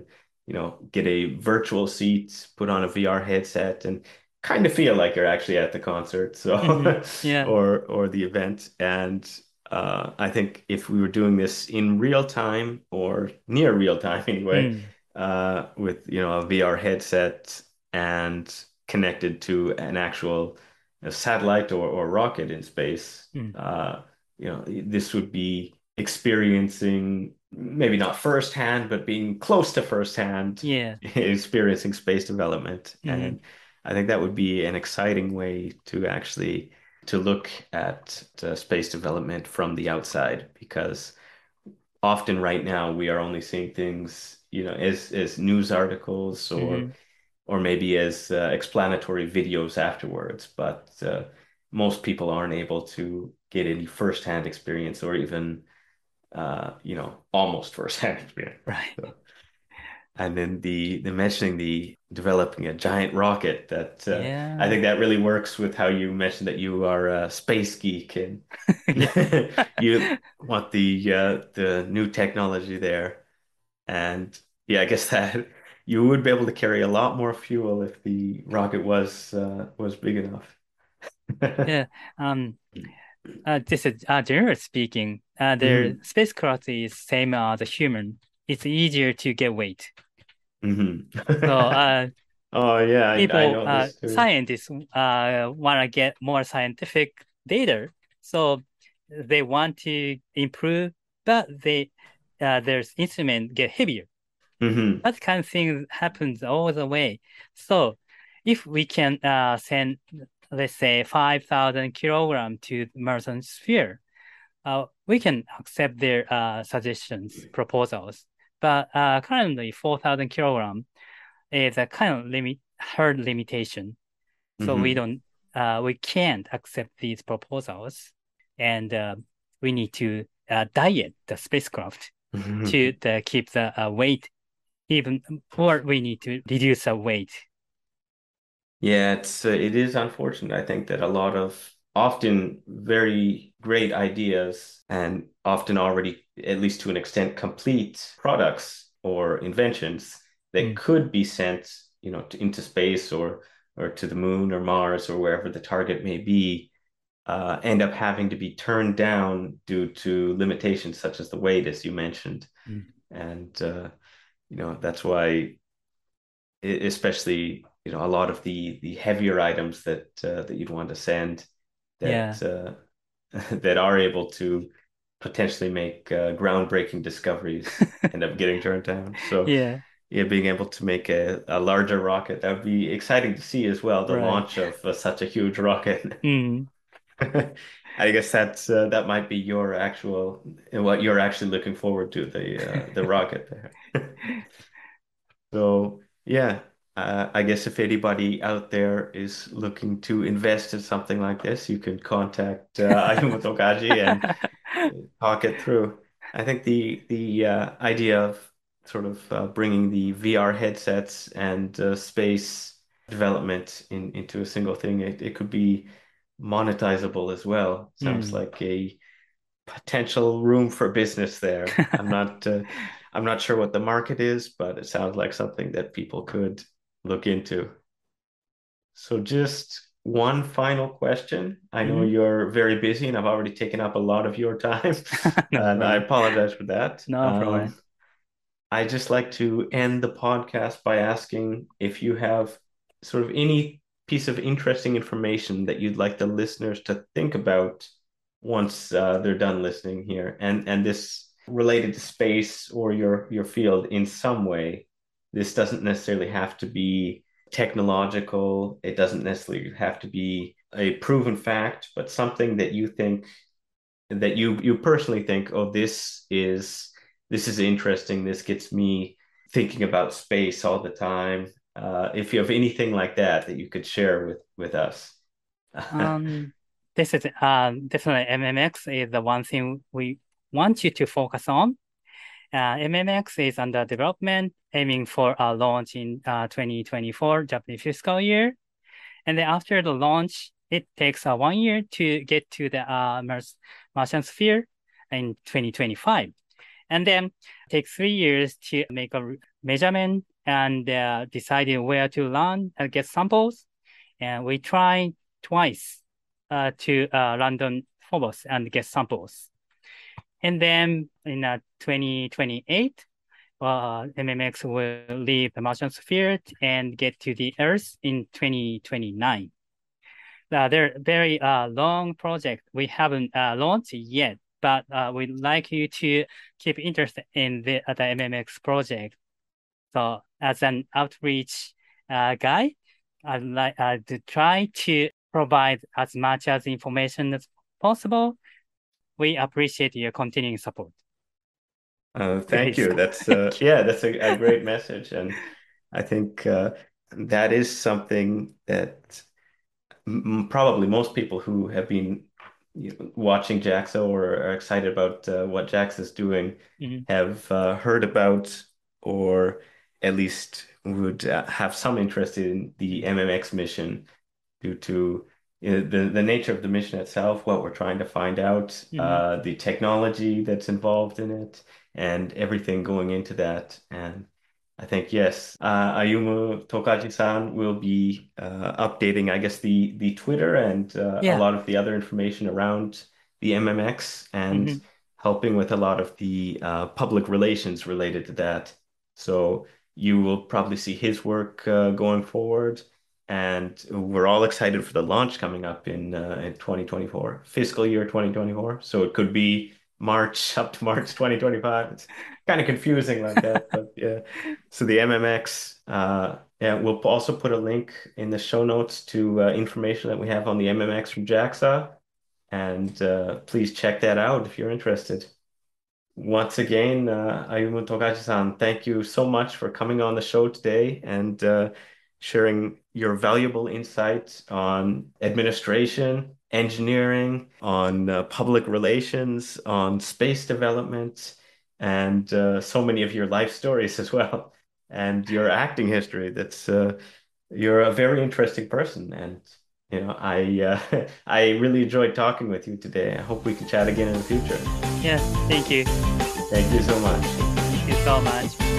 you know, get a virtual seat, put on a VR headset, and kind of feel like you're actually at the concert, so Mhm. *laughs* Yeah. or or the event. And uh, I think if we were doing this in real time or near real time *laughs* anyway, Mm. uh, with you know a VR headset and connected to an actual you know, satellite or, or rocket in space, Mm. uh, you know, this would be experiencing maybe not firsthand, but being close to firsthand Yeah. *laughs* experiencing space development. Mhm. And I think that would be an exciting way to actually to look at uh, space development from the outside because often right now we are only seeing things, you know, as as news articles or Mhm. Or maybe as uh, explanatory videos afterwards, but uh, most people aren't able to get any firsthand experience or even uh, you know, almost *laughs* firsthand experience. Right. So, and then the the mentioning the developing a giant rocket that uh, Yeah. I think that really works with how you mentioned that you are a space geek and *laughs* *laughs* you want the uh, the new technology there. And yeah, I guess that you would be able to carry a lot more fuel if the rocket was uh, was big enough. *laughs* Yeah. Um, uh, this is uh, generally speaking, uh, the spacecraft is same as a human. It's easier to get weight. hmm So uh, *laughs* Oh yeah, I, I people, know uh, this too. scientists, uh, want to get more scientific data. So they want to improve, but they, uh, their instrument get heavier. Hmm That kind of thing happens all the way. So if we can uh, send, let's say, 5,000 kilogram to the Martian sphere, uh, we can accept their uh, suggestions, proposals. But uh, currently, 4,000 kilogram is a kind of limit, hard limitation. So we Mhm. don't, uh, we can't accept these proposals, and uh, we need to uh, diet the spacecraft to the, keep the uh, weight even, or we need to reduce the weight. Yeah, it's uh, it is unfortunate. I think that a lot of often very great ideas and often already, at least to an extent, complete products or inventions that Mm. could be sent, you know, to, into space or or to the moon or Mars or wherever the target may be, uh, end up having to be turned down due to limitations such as the weight, as you mentioned. Mm. And uh, you know, that's why especially you know a lot of the the heavier items that uh, that you'd want to send that uh, *laughs* that are able to potentially make uh, groundbreaking discoveries *laughs* end up getting turned down. So Yeah, yeah, being able to make a, a larger rocket that would be exciting to see as well. The Right. launch of uh, such a huge rocket. *laughs* mm, I guess that's uh, that might be your actual what you're actually looking forward to the uh, the rocket there. *laughs* So yeah, uh, I guess if anybody out there is looking to invest in something like this, you can contact uh, *laughs* Ayumu Tokaji and *laughs* talk it through. I think the the uh, idea of sort of uh, bringing the VR headsets and uh, space development in into a single thing, it, it could be monetizable as well. Sounds Mm. like a potential room for business there. I'm not uh, I'm not sure what the market is, but it sounds like something that people could look into. So just one final question. I know Mhm. you're very busy and I've already taken up a lot of your *laughs* time, *laughs* No and I apologize for that. No Um, problem. I just like to end the podcast by asking if you have sort of any piece of interesting information that you'd like the listeners to think about once uh, they're done listening here, and and this related to space or your your field in some way. This doesn't necessarily have to be technological. It doesn't necessarily have to be a proven fact, but something that you think that you you personally think, oh, this is this is interesting. This gets me thinking about space all the time. Uh, if you have anything like that that you could share with with us. *laughs* Um, this is uh, definitely MMX is the one thing we want you to focus on. Uh, MMX is under development, aiming for a launch in uh, 2024 Japanese fiscal year. And then after the launch, it takes uh, one year to get to the uh, Mars Martian sphere in 2025. And then take three years to make a measurement and uh, decided where to land and get samples. And we try twice uh, to uh, land on Phobos and get samples. And then in uh, 2028, uh, MMX will leave the Martian sphere and get to the Earth in 2029. Uh, they're very uh, long project. We haven't uh, launched yet, but uh, we'd like you to keep interest in the, uh, the MMX project. So as an outreach uh, guy, I'd like uh, to try to provide as much as information as possible. We appreciate your continuing support. *laughs* Uh, thank you. That's uh, yeah, that's a, a great message, and I think uh, that is something that probably most people who have been you know, watching JAXA or are excited about uh, what JAXA is doing Mhm. have uh, heard about or at least would uh, have some interest in the MMX mission due to the, the nature of the mission itself, what we're trying to find out, Mhm. uh, the technology that's involved in it, and everything going into that. And I think, yes, uh, Ayumu Tokaji-san will be uh, updating, I guess, the, the Twitter and uh, Yeah. a lot of the other information around the MMX and Mhm. helping with a lot of the uh, public relations related to that. So you will probably see his work uh, going forward. And we're all excited for the launch coming up in uh, in 2024, fiscal year 2024. So it could be March *laughs* up to March 2025. It's kind of confusing like that, but *laughs* yeah. So the MMX, uh, yeah, we'll also put a link in the show notes to uh, information that we have on the MMX from JAXA, and uh, please check that out if you're interested. Once again, uh, Ayumu Tokaji-san, thank you so much for coming on the show today and uh, sharing your valuable insights on administration, engineering, on uh, public relations, on space development, and uh, so many of your life stories *laughs* as well, and your acting history. That's uh, you're a very interesting person, and you know I uh, *laughs* I really enjoyed talking with you today. I hope we can chat again in the future. Yes, thank you. Thank you so much. Thank you so much.